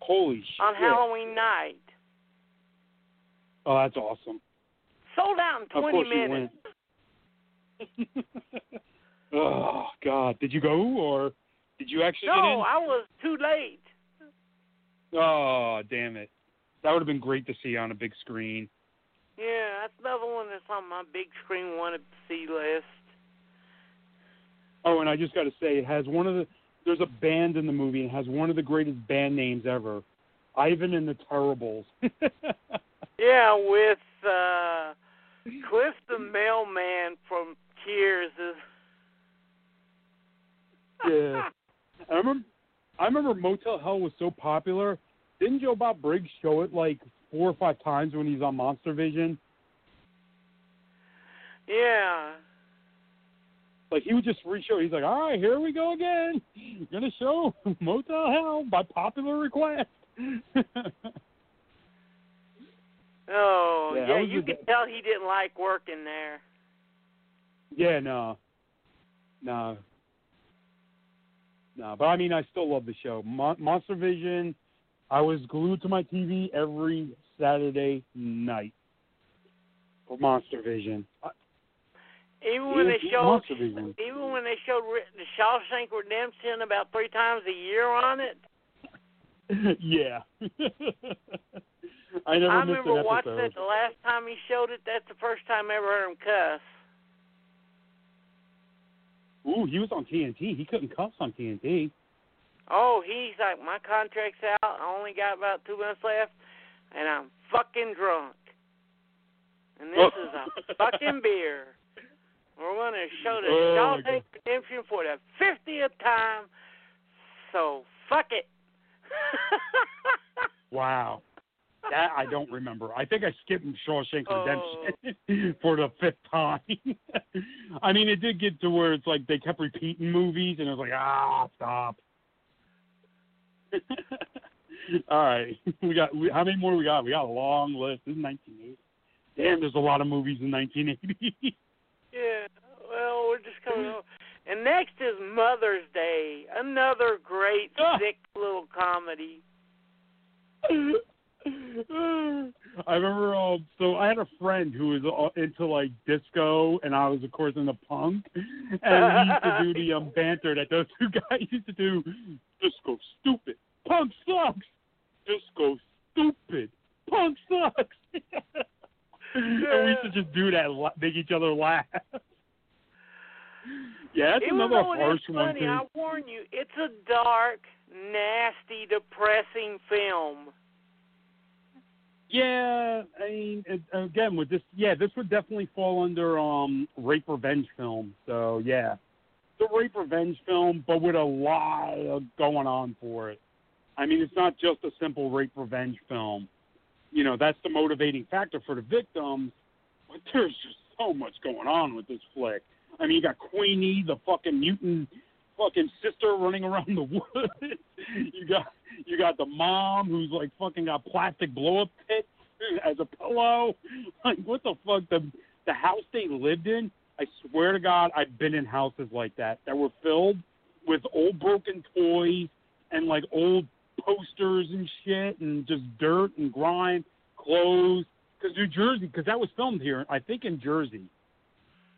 Holy shit! on Halloween night. Oh, that's awesome. Sold out in Of 20 course minutes. oh God, did you go or did you actually get in? No, I was too late. Oh, damn it. That would have been great to see on a big screen. Yeah, that's another one that's on my big screen wanted to see list. Oh, and I just got to say, it has one of the. There's a band in the movie, and has one of the greatest band names ever Ivan and the Terribles. Yeah, with uh Cliff the mailman from Cheers. yeah. I remember, I remember Motel Hell was so popular didn't Joe Bob Briggs show it like four or five times when he's on Monster Vision? Yeah. Like he would just re-show. He's like, "All right, here we go again. Gonna show Motel Hell by popular request." Oh, Yeah, yeah, you could tell he didn't like working there. yeah, no, no, no. But I mean, I still love the show. Mon- Monster Vision. I was glued to my TV every Saturday night for Monster Vision. Even when they showed, even when they showed the Shawshank Redemption about three times a year on it. yeah. I never I missed remember watching it the last time he showed it. That's the first time I ever heard him cuss. Ooh, he was on TNT. He couldn't cuss on TNT. Oh, he's like, my contract's out. I only got about two minutes left, and I'm fucking drunk. And this is a fucking beer. We're going to show the Oh, Shawshank Redemption for the 50th time. So, fuck it. Wow. That I don't remember. I think I skipped Shawshank Oh. Redemption for the fifth time. I mean, it did get to where it's like they kept repeating movies, and it was like, ah, stop. All right, we got we, how many more we got? We got a long list. This is 1980. Damn, there's a lot of movies in 1980. Yeah, well, we're just coming over. And next is Mother's Day, another great, Ah. sick little comedy. I remember. Um, so I had a friend who was uh, into like disco, and I was, of course, into punk. And we used to do the um, banter that those two guys used to do. Disco stupid, punk sucks. Disco stupid, punk sucks. and we used to just do that, make each other laugh. yeah, that's Even another harsh is one funny, too. I warn you, it's a dark, nasty, depressing film. Yeah, I mean, it, again with this, yeah, this would definitely fall under um rape revenge film. So yeah, it's a rape revenge film, but with a lot going on for it. I mean, it's not just a simple rape revenge film. You know, that's the motivating factor for the victims, but there's just so much going on with this flick. I mean, you got Queenie, the fucking mutant fucking sister running around the woods. you got you got the mom who's like fucking got plastic blow up pits as a pillow. Like what the fuck? The the house they lived in, I swear to God, I've been in houses like that that were filled with old broken toys and like old posters and shit and just dirt and grime, clothes. Because New Jersey, because that was filmed here, I think in Jersey.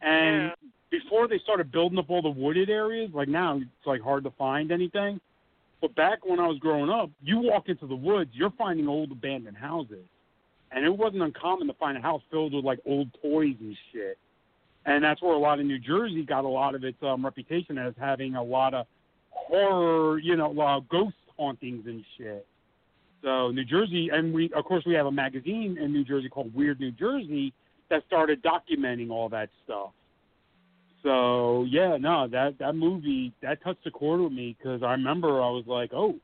And before they started building up all the wooded areas, like now it's like hard to find anything. But back when I was growing up, you walk into the woods, you're finding old abandoned houses. And it wasn't uncommon to find a house filled with like old toys and shit. And that's where a lot of New Jersey got a lot of its um, reputation as having a lot of horror, you know, uh, ghost hauntings and shit. So New Jersey, and we of course we have a magazine in New Jersey called Weird New Jersey that started documenting all that stuff. So yeah, no, that that movie that touched a chord with me because I remember I was like, oh,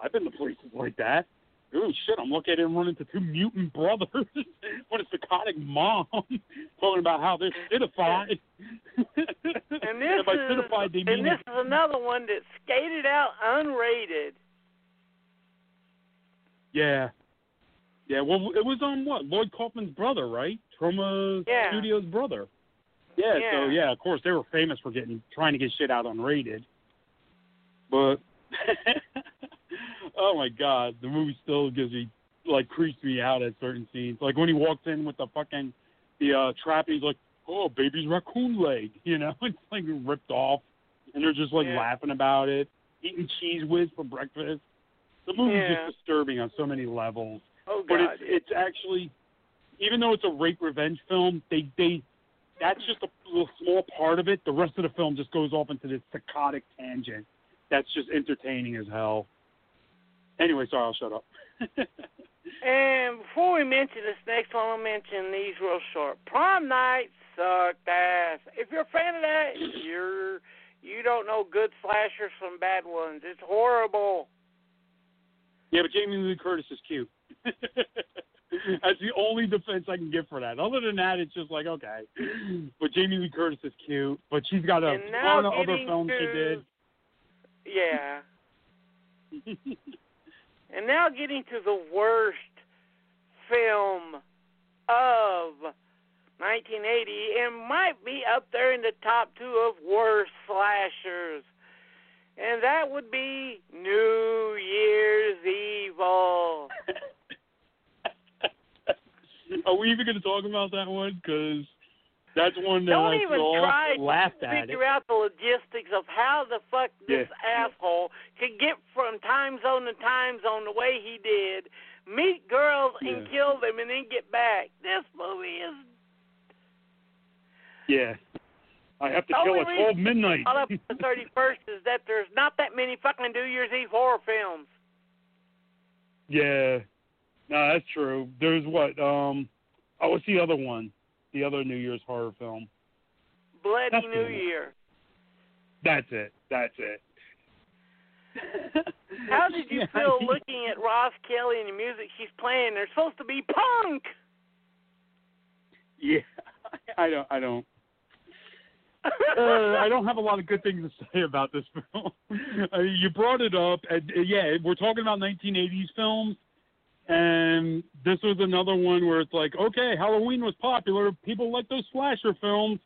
I've been to places like that. Oh shit, I'm looking at it and running into two mutant brothers with a psychotic mom talking about how they're citified. And this by is citified and mean this is another one that skated out unrated. Yeah, yeah. Well, it was on what Lloyd Kaufman's brother, right? Troma Yeah. Studios' brother. Yeah, so Yeah. yeah, of course they were famous for getting trying to get shit out unrated. But oh my god, the movie still gives me like creeps me out at certain scenes. Like when he walks in with the fucking the uh trap and he's like, Oh, baby's raccoon leg, you know, it's like ripped off and they're just like Yeah. laughing about it. Eating cheese whiz for breakfast. The movie's Yeah. just disturbing on so many levels Oh but God. it's it's actually even though it's a rape revenge film, they they that's just a little small part of it. The rest of the film just goes off into this psychotic tangent that's just entertaining as hell. Anyway, sorry, I'll shut up. And before we mention this next one, I'll mention these real short. Prom night sucked ass. If you're a fan of that, you're you don't know good slashers from bad ones. It's horrible. Yeah, but Jamie Lee Curtis is cute. That's the only defense I can give for that. Other than that, it's just like okay. But Jamie Lee Curtis is cute, but she's got a ton of other films to, she did. Yeah. and now getting to the worst film of 1980, and might be up there in the top two of worst slashers. And that would be New Year's Evil. Are we even going to talk about that one? Because that's one that Don't I even saw, try laughed to at it. figure out the logistics of how the fuck this Yeah. asshole could get from time zone to time zone the way he did, meet girls and Yeah. kill them, and then get back. This movie is Yeah. I have to The kill only at 12 midnight. all up to the thirty first is that there's not that many fucking New Year's Eve horror films. Yeah. No, that's true. There's what? Um. Oh, what's the other one? The other New Year's horror film. Bloody That's New. Year. That's it. That's it. How did you feel looking at Roz Kelly and the music she's playing? They're supposed to be punk. Yeah. I don't. I don't. Uh, I don't have a lot of good things to say about this film. uh, you brought it up, and uh, yeah, we're talking about 1980s films, and this was another one where it's like, okay, Halloween was popular, people like those slasher films.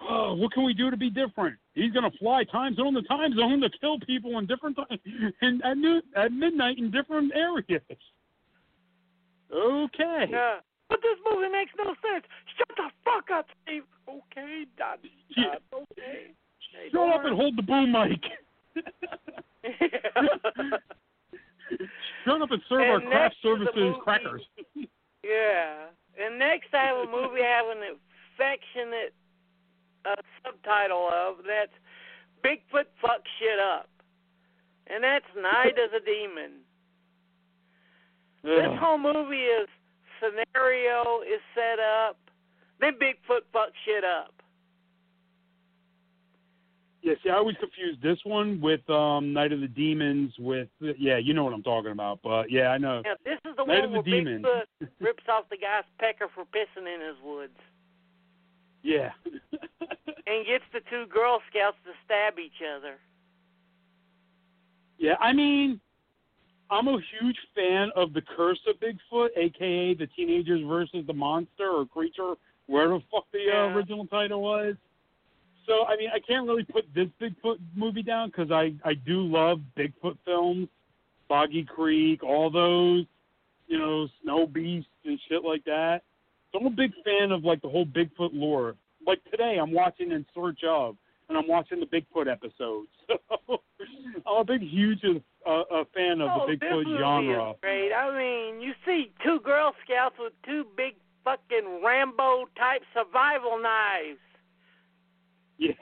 Oh, what can we do to be different? He's gonna fly time zone to time zone to kill people in different times and at noon, at midnight in different areas. Okay. Yeah. But this movie makes no sense. Shut the fuck up, Steve. Okay, dot, Yeah. okay. Hey, Shut up and hold the boom mic. Shut up and serve our craft next to the services crackers. yeah. And next I have a movie I have an affectionate uh, subtitle of that's Bigfoot Fuck Shit Up. And that's Night of the Demon. This whole movie is scenario is set up, then Bigfoot fucks shit up. Yeah, see, I always confuse this one with um, Night of the Demons. With yeah, you know what I'm talking about. But yeah, I know. Now this is the Night one of the where Demon. Bigfoot rips off the guy's pecker for pissing in his woods Yeah. and gets the two Girl Scouts to stab each other. yeah, I mean, I'm a huge fan of the Curse of Bigfoot, aka the teenagers versus the monster or creature, wherever the fuck the uh, original title was. So I mean, I can't really put this Bigfoot movie down because I I do love Bigfoot films, Boggy Creek, all those, you know, Snow Beast and shit like that. So I'm a big fan of like the whole Bigfoot lore. Like today, I'm watching In Search of, and I'm watching the Bigfoot episodes. So I'm a big, huge uh, uh, fan of oh, the this Bigfoot movie genre. is great. I mean, you see two Girl Scouts with two big fucking Rambo type survival knives. Yeah.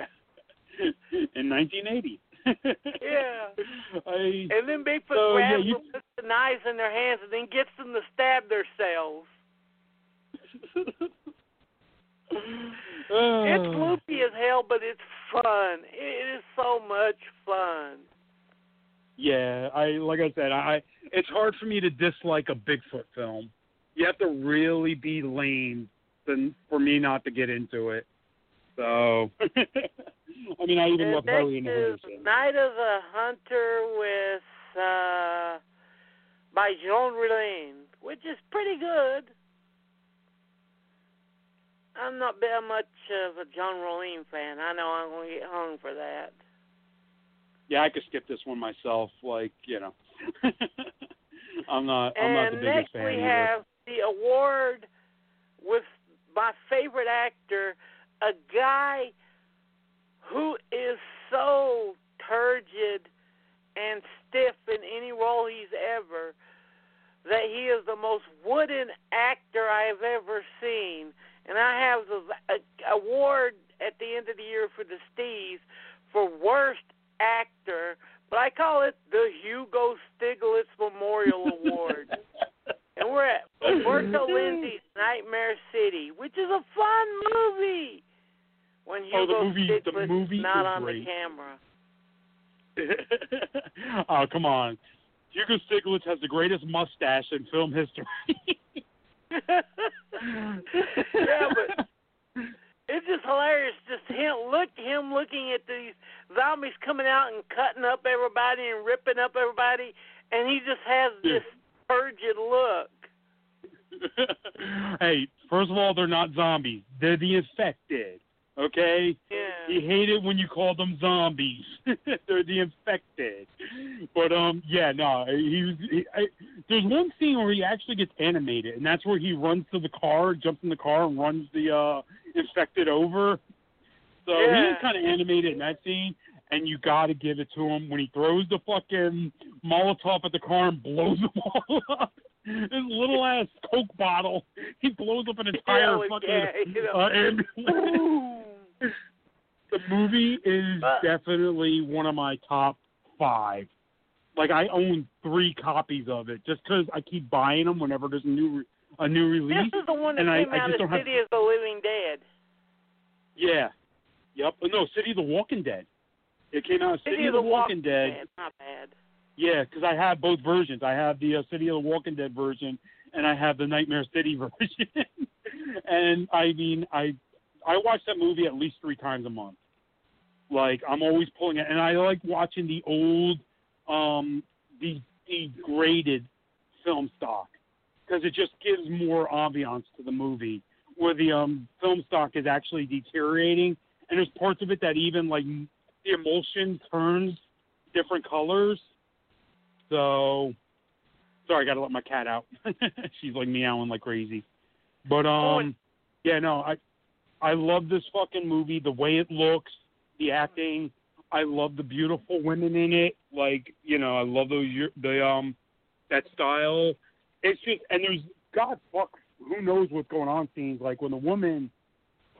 In 1980. Yeah. I, And then Bigfoot So, yeah, grabs you- them, puts the knives in their hands, and then gets them to stab themselves. It's loopy as hell, but it's fun. It is so much fun. Yeah, I like I said, I it's hard for me to dislike a Bigfoot film. You have to really be lame than for me not to get into it. So, I mean, I even And love Harley and next the is Henderson. Night of the Hunter with uh by Jean Rollin, which is pretty good. I'm not that much of a John Rollin fan. I know I'm gonna get hung for that. Yeah, I could skip this one myself. Like, you know, I'm not. I'm not the and biggest next fan we either. have the award with my favorite actor, a guy who is so turgid and stiff in any role he's ever that he is the most wooden actor I have ever seen. And I have the a, award at the end of the year for the Steves for worst actor, but I call it the Hugo Stiglitz Memorial Award. and we're at Umberto Lenzi's Nightmare City, which is a fun movie. When Oh, the Hugo movie- the movie is not on great. the camera. oh come on! Hugo Stiglitz has the greatest mustache in film history. Yeah, but it's just hilarious. Just him look him looking at these zombies coming out and cutting up everybody and ripping up everybody, and he just has this turgid look. hey, first of all, they're not zombies. They're the infected. Okay? Yeah. He hated when you called them zombies. they're the infected. But um, yeah, no. He was. He, I, there's one scene where he actually gets animated, and that's where he runs to the car, jumps in the car, and runs the uh infected over. So he Yeah. was kind of animated in that scene, and you got to give it to him when he throws the fucking Molotov at the car and blows them all up. His little ass Coke bottle, he blows up an entire Yeah, fucking yeah, you know. uh, ambulance. The movie is definitely one of my top five. Like I own three copies of it just 'cause I keep buying them whenever there's a new re- a new release. This is the one that and I- came I out just of don't have- City of the Living Dead. Yeah. Yep. Uh, No, City of the Walking Dead. It came out City, City of the Walking Dead. Not bad. Yeah, 'cause I have both versions. I have the uh, City of the Walking Dead version, and I have the Nightmare City version. and I mean, I I watch that movie at least three times a month. Like I'm always pulling it, and I like watching the old, um, the degraded film stock because it just gives more ambiance to the movie. Where the um film stock is actually deteriorating, and there's parts of it that even like the emulsion turns different colors. So, sorry, I got to let my cat out. She's like meowing like crazy. But um, yeah, no, I I love this fucking movie. The way it looks, the acting. I love the beautiful women in it. Like you know, I love those the um that style. It's just and there's God fuck who knows what's going on scenes like when the woman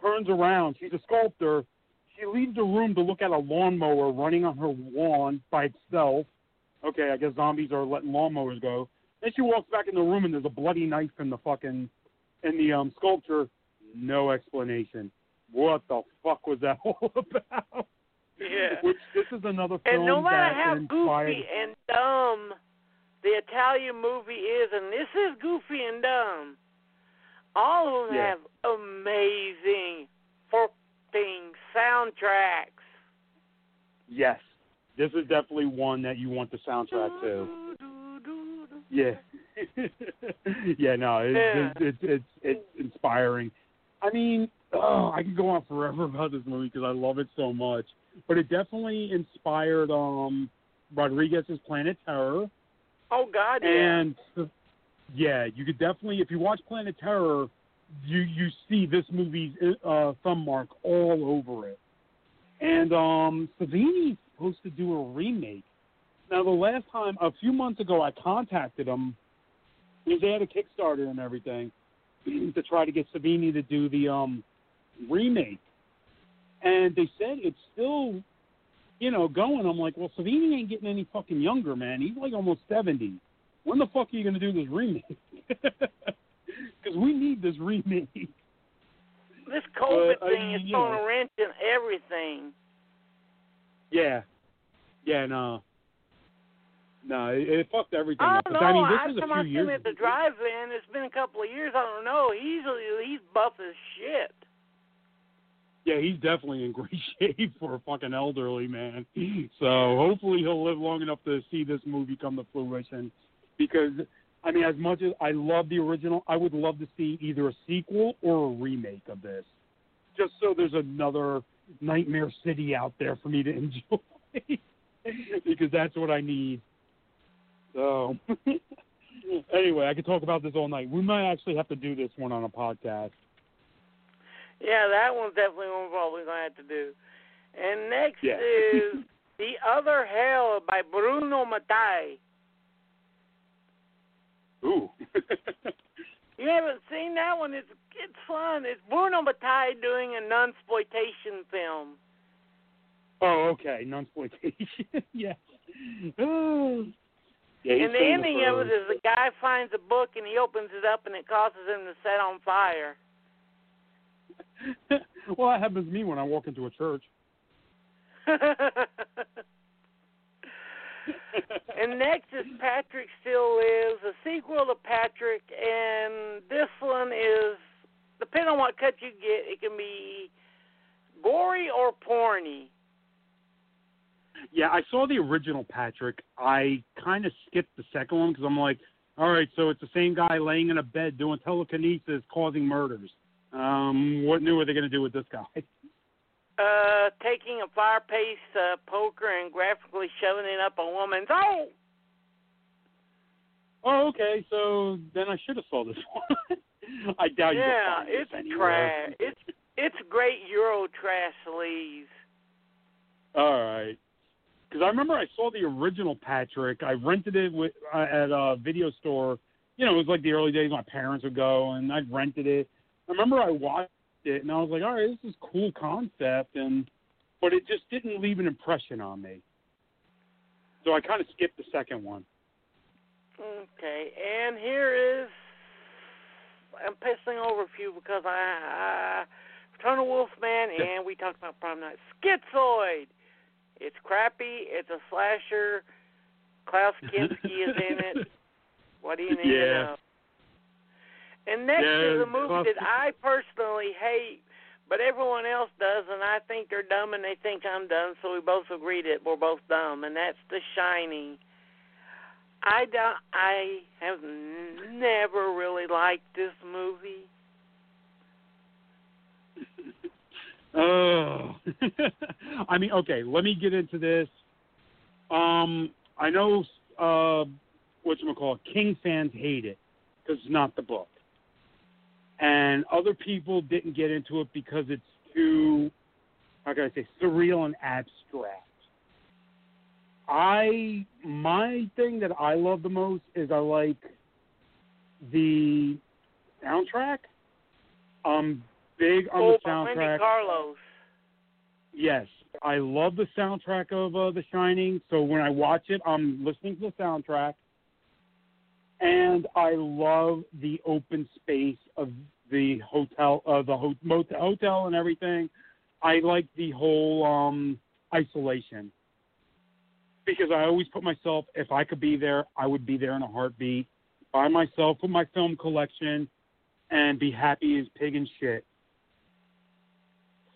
turns around. She's a sculptor. She leaves the room to look at a lawnmower running on her lawn by itself. Okay, I guess zombies are letting lawnmowers go. Then she walks back in the room and there's a bloody knife in the fucking in the um sculpture. No explanation. What the fuck was that all about? Yeah. Which this is another film And no matter how inspired. goofy and dumb the Italian movie is, and this is goofy and dumb, all of them Yeah. have amazing fucking soundtracks. Yes, this is definitely one that you want the soundtrack to. Yeah, yeah, no, it's Yeah. it's, it's it's it's inspiring. I mean, oh, I could go on forever about this movie because I love it so much. But it definitely inspired um Rodriguez's Planet Terror, Oh God, yeah. and yeah, you could definitely if you watch Planet Terror, you you see this movie's uh, thumb mark all over it. And um, Savini's supposed to do a remake. Now, the last time, a few months ago, I contacted him because they had a Kickstarter and everything to try to get Savini to do the um, remake. And they said it's still, you know, going. I'm like, well, Savini ain't getting any fucking younger, man. He's like almost 70. When the fuck are you going to do this remake? Because we need this remake. This COVID Uh, I thing mean, is throwing a wrench in everything. Yeah. Yeah, no. No, it, it fucked everything I up. don't But, know. I mean, this is a few him years at the drive-in, it's been a couple of years. I don't know. He's he's buff as shit. Yeah, he's definitely in great shape for a fucking elderly man. So hopefully he'll live long enough to see this movie come to fruition. Because I mean, as much as I love the original, I would love to see either a sequel or a remake of this, just so there's another Nightmare City out there for me to enjoy. because that's what I need. So anyway, I could talk about this all night. We might actually have to do this one on a podcast. Yeah, that one's definitely one we're probably gonna have to do. And next Yeah. is The Other Hell by Bruno Mattei. Ooh. You haven't seen that one? It's it's fun. It's Bruno Mattei doing a non-exploitation film. Oh, okay. Nunsploitation. yes. Yeah, and the ending of it is the guy finds a book and he opens it up and it causes him to set on fire. well, that happens to me when I walk into a church. and next is Patrick Still Lives, a sequel to Patrick, and this one is depending on what cut you get, it can be gory or porny. Yeah, I saw the original Patrick. I kind of skipped the second one because I'm like, all right, so it's the same guy laying in a bed doing telekinesis, causing murders. Um, what new are they going to do with this guy? Uh, taking a fire paste uh, poker and graphically shoving it up a woman's. Oh, Oh, okay. So then I should have saw this one. I doubt you yeah, it's trash. It's it's great Euro trash sleaze. All right. Because I remember I saw the original Patrick. I rented it with, uh, at a video store. You know, it was like the early days. My parents would go, and I rented it. I remember I watched it, and I was like, "All right, this is cool concept," and but it just didn't leave an impression on me. So I kind of skipped the second one. Okay, and here is I'm pissing over a few because I, I Eternal Wolfman and we talked about Prom Night. Schizoid. It's crappy. It's a slasher. Klaus Kinski is in it. What do you need Yeah. to know? And next Yeah, is a movie Klaus- that I personally hate, but everyone else does, and I think they're dumb and they think I'm dumb, so we both agree that we're both dumb, and that's The Shining. I don't. I have never really liked this movie. Oh, I mean, okay. Let me get into this. Um, I know uh, what you call. King fans hate it because it's not the book, and other people didn't get into it because it's too, how can I say, surreal and abstract. I my thing that I love the most is I like the soundtrack. I'm big on oh, the by Wendy. Carlos. Yes, I love the soundtrack of uh, The Shining. So when I watch it, I'm listening to the soundtrack, and I love the open space of the hotel, uh, the ho- motel, hotel, and everything. I like the whole um, isolation because I always put myself. If I could be there, I would be there in a heartbeat by myself with my film collection and be happy as pig and shit.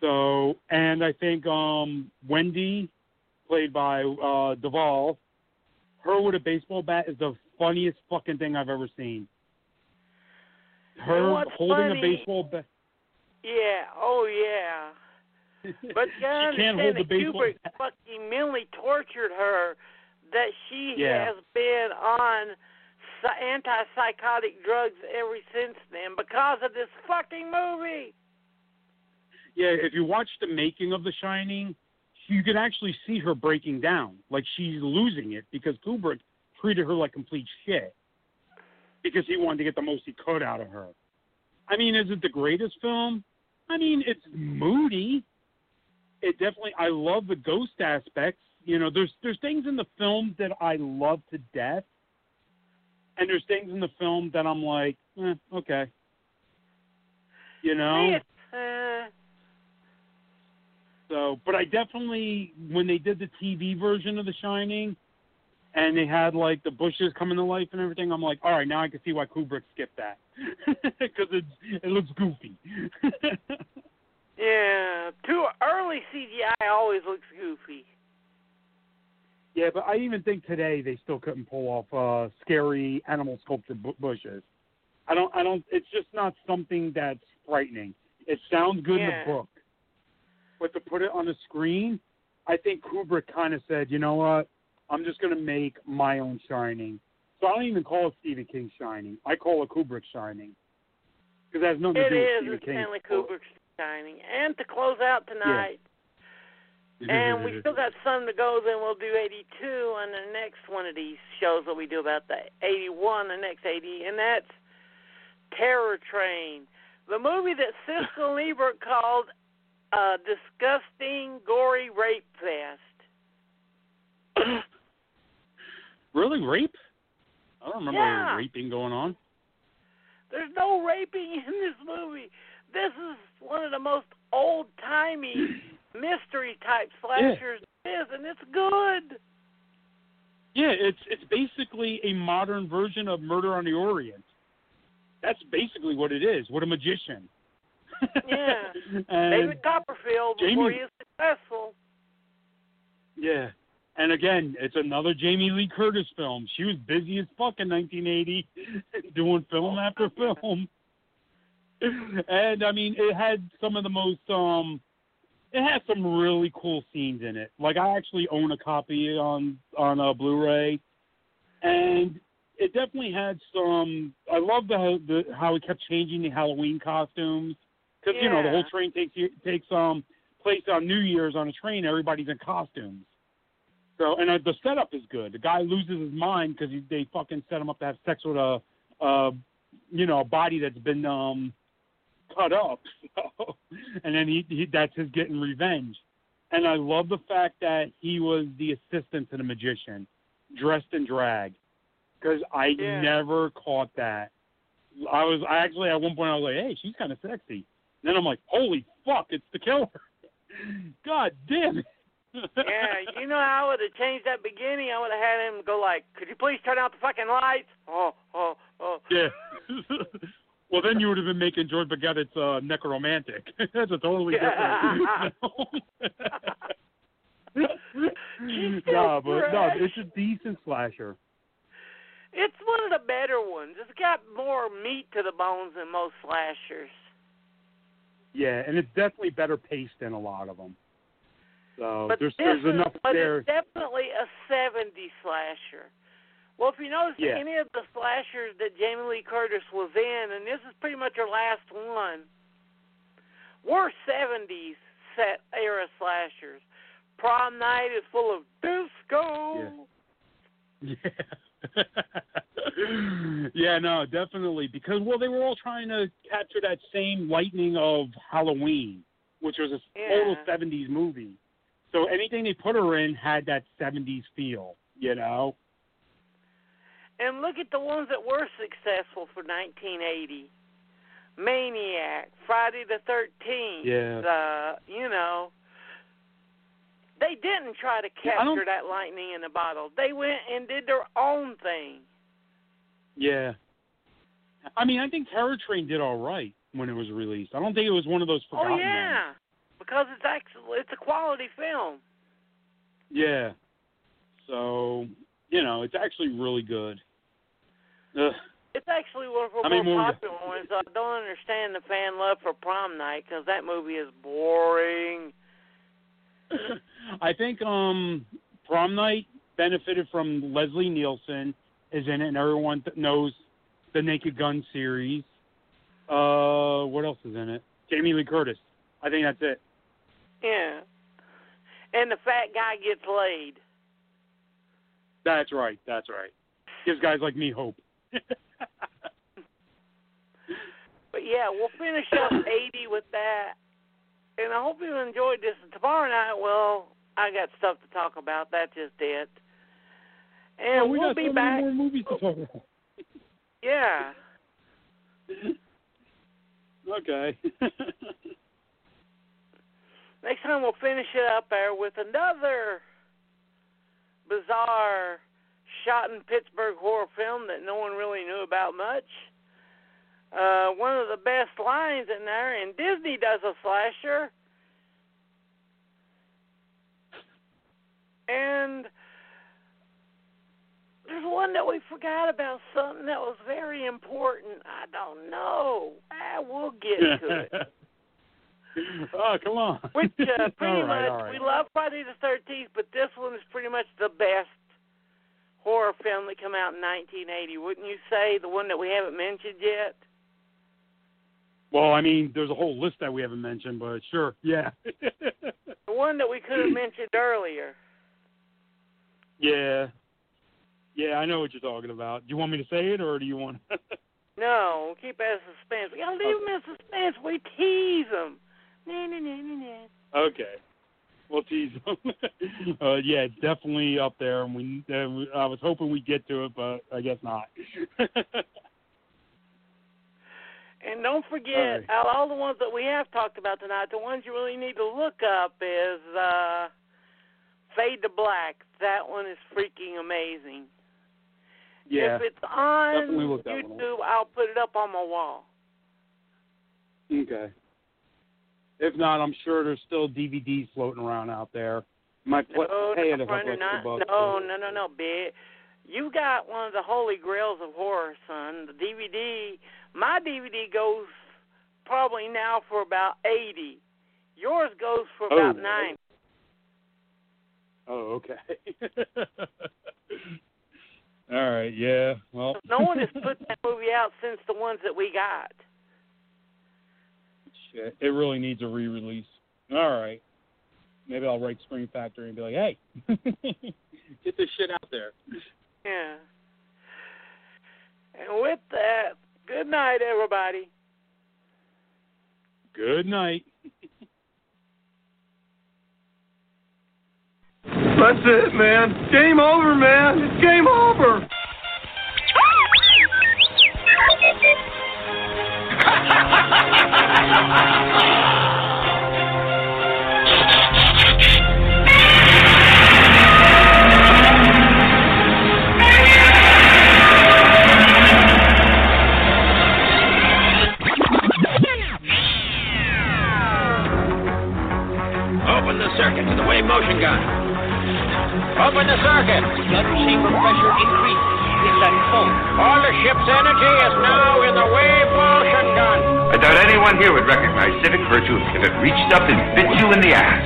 So, and I think um, Wendy, played by uh, Duvall, her with a baseball bat is the funniest fucking thing I've ever seen. Her holding funny? a baseball bat. Yeah. Oh yeah. But you gotta She can't understand hold the that Kubrick bat. fucking mentally tortured her. That she Yeah. has been on psy- antipsychotic drugs ever since then because of this fucking movie. Yeah, if you watch the making of The Shining, you can actually see her breaking down. Like she's losing it because Kubrick treated her like complete shit because he wanted to get the most he could out of her. I mean, is it the greatest film? I mean, it's moody. It definitely. I love the ghost aspects. You know, there's there's things in the film that I love to death, and there's things in the film that I'm like, eh, okay. You know. Uh, So, but I definitely when they did the TV version of The Shining, and they had like the bushes coming to life and everything, I'm like, all right, now I can see why Kubrick skipped that because it it looks goofy. yeah, too early CGI always looks goofy. yeah, but I even think today they still couldn't pull off uh scary animal sculpted bu- bushes. I don't, I don't. It's just not something that's frightening. It sounds good in the book, but to put it on the screen, I think Kubrick kind of said, you know what? I'm just going to make my own Shining. So I don't even call it Stephen King Shining. I call it Kubrick Shining because it has nothing It to do with is Stephen King. Stanley Kubrick's Shining. And to close out tonight, and we still got some to go. Then we'll do 82 on the next one of these shows that we do about the 81, the next 80, and that's Terror Train, the movie that Siskel and Ebert called a disgusting, gory rape fest. really rape? I don't remember Yeah. raping going on. There's no raping in this movie. This is one of the most old timey mystery type slashers there is, and it's good. Yeah, it's it's basically a modern version of Murder on the Orient. That's basically what it is. What a magician. Yeah. and, David Copperfield before Jamie- he is successful. Yeah. And again, it's another Jamie Lee Curtis film. She was busy as fuck in 1980, doing film after film. And I mean, it had some of the most um, it has some really cool scenes in it. Like I actually own a copy on on a Blu-ray, and it definitely had some. I love the, the how it kept changing the Halloween costumes because you know the whole train takes you- takes um place on New Year's on a train. Everybody's in costumes. So and uh, the setup is good. The guy loses his mind because they fucking set him up to have sex with a, uh, you know, a body that's been um cut up. So, and then he, he that's his getting revenge. And I love the fact that he was the assistant to the magician, dressed in drag, because I Yeah. never caught that. I was I actually at one point I was like, hey, she's kind of sexy. And then I'm like, holy fuck, it's the killer. God damn it. Yeah, you know how I would have changed that beginning? I would have had him go like, "Could you please turn out the fucking lights?" Oh, oh, oh. Yeah. well, then you would have been making George Buttgereit's uh, Nekromantik. That's a totally different. No, but no, it's a decent slasher. It's one of the better ones. It's got more meat to the bones than most slashers. Yeah, and it's definitely better paced than a lot of them. So but there's there's is, enough but there. it's definitely a 70s slasher. Well, if you notice Yeah. any of the slashers that Jamie Lee Curtis was in, and this is pretty much her last one, were 70s set era slashers. Prom Night is full of disco. Yeah. yeah, no, definitely because well, they were all trying to capture that same lightning of Halloween, which was a total '70s movie. So anything they put her in had that '70s feel, you know. And look at the ones that were successful for 1980. Maniac, Friday the 13th. Yeah. Uh, you know, they didn't try to capture that lightning in a bottle. They went and did their own thing. Yeah. I mean, I think Terror Train did all right when it was released. I don't think it was one of those oh, forgotten oh ones. yeah, because it's actually it's a quality film. Yeah. So, you know, it's actually really good. Ugh. It's actually one of our more more- popular ones. I don't understand the fan love for Prom Night because that movie is boring. I think um Prom Night benefited from Leslie Nielsen is in it, and everyone th- knows the Naked Gun series. Uh, what else is in it? Jamie Lee Curtis. I think that's it. Yeah. And the fat guy gets laid. That's right. That's right. Gives guys like me hope. But yeah, we'll finish up 80 with that. And I hope you enjoyed this. And tomorrow night, well, I got stuff to talk about. That's just it. And Oh, we we'll got be so back. more movies to talk about. Yeah. Okay. Next time we'll finish it up there with another bizarre shot in Pittsburgh horror film that no one really knew about much. Uh, one of the best lines in there, and Disney does a slasher. And there's one that we forgot about, something that was very important. I don't know. Ah, we'll get to it. oh, come on. Which uh, pretty right, much right. we love Friday the Thirteenth, but this one is pretty much the best horror film that came out in 1980. Wouldn't you say the one that we haven't mentioned yet? Well, I mean, there's a whole list that we haven't mentioned, but sure, yeah. The one that we could have mentioned earlier. yeah. Yeah, I know what you're talking about. Do you want me to say it, or do you want? No, we'll keep as suspense. We gotta leave them in suspense. We tease them. Nah, nah, nah, nah, nah. okay. We'll tease them. uh, yeah, it's definitely up there, and we. Uh, I was hoping we'd get to it, but I guess not. And don't forget, All right. out of all the ones that we have talked about tonight, the ones you really need to look up is uh, Fade to Black. That one is freaking amazing. Yeah. If it's on definitely look that one up. YouTube, I'll put it up on my wall. Okay. If not, I'm sure there's still DVDs floating around out there. My pl- no, pay it no, a couple no, extra not, bucks. no, no, no, no, bitch. You got one of the holy grails of horror, son. The DVD, my DVD goes probably now for about eighty. Yours goes for Oh. about nine. Oh, okay. All right. Yeah. Well. No one has put that movie out since the ones that we got. Shit, it really needs a re-release. All right. Maybe I'll write Scream Factory and be like, "Hey, get this shit out there." Yeah. And with that, good night, everybody. Good night. That's it, man. Game over, man. It's game over. Open circuit to the wave motion gun. Open the circuit. Gun chamber pressure increases. Is at full. All the ship's energy is now in the wave motion gun. I doubt anyone here would recognize civic virtue if it reached up and bit you in the ass.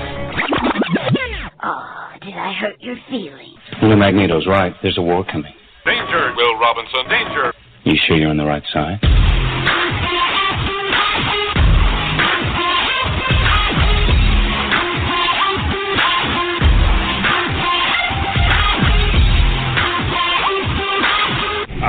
Oh, did I hurt your feelings? Well, Magneto's right. There's a war coming. Danger, Will Robinson. Danger. You sure you're on the right side?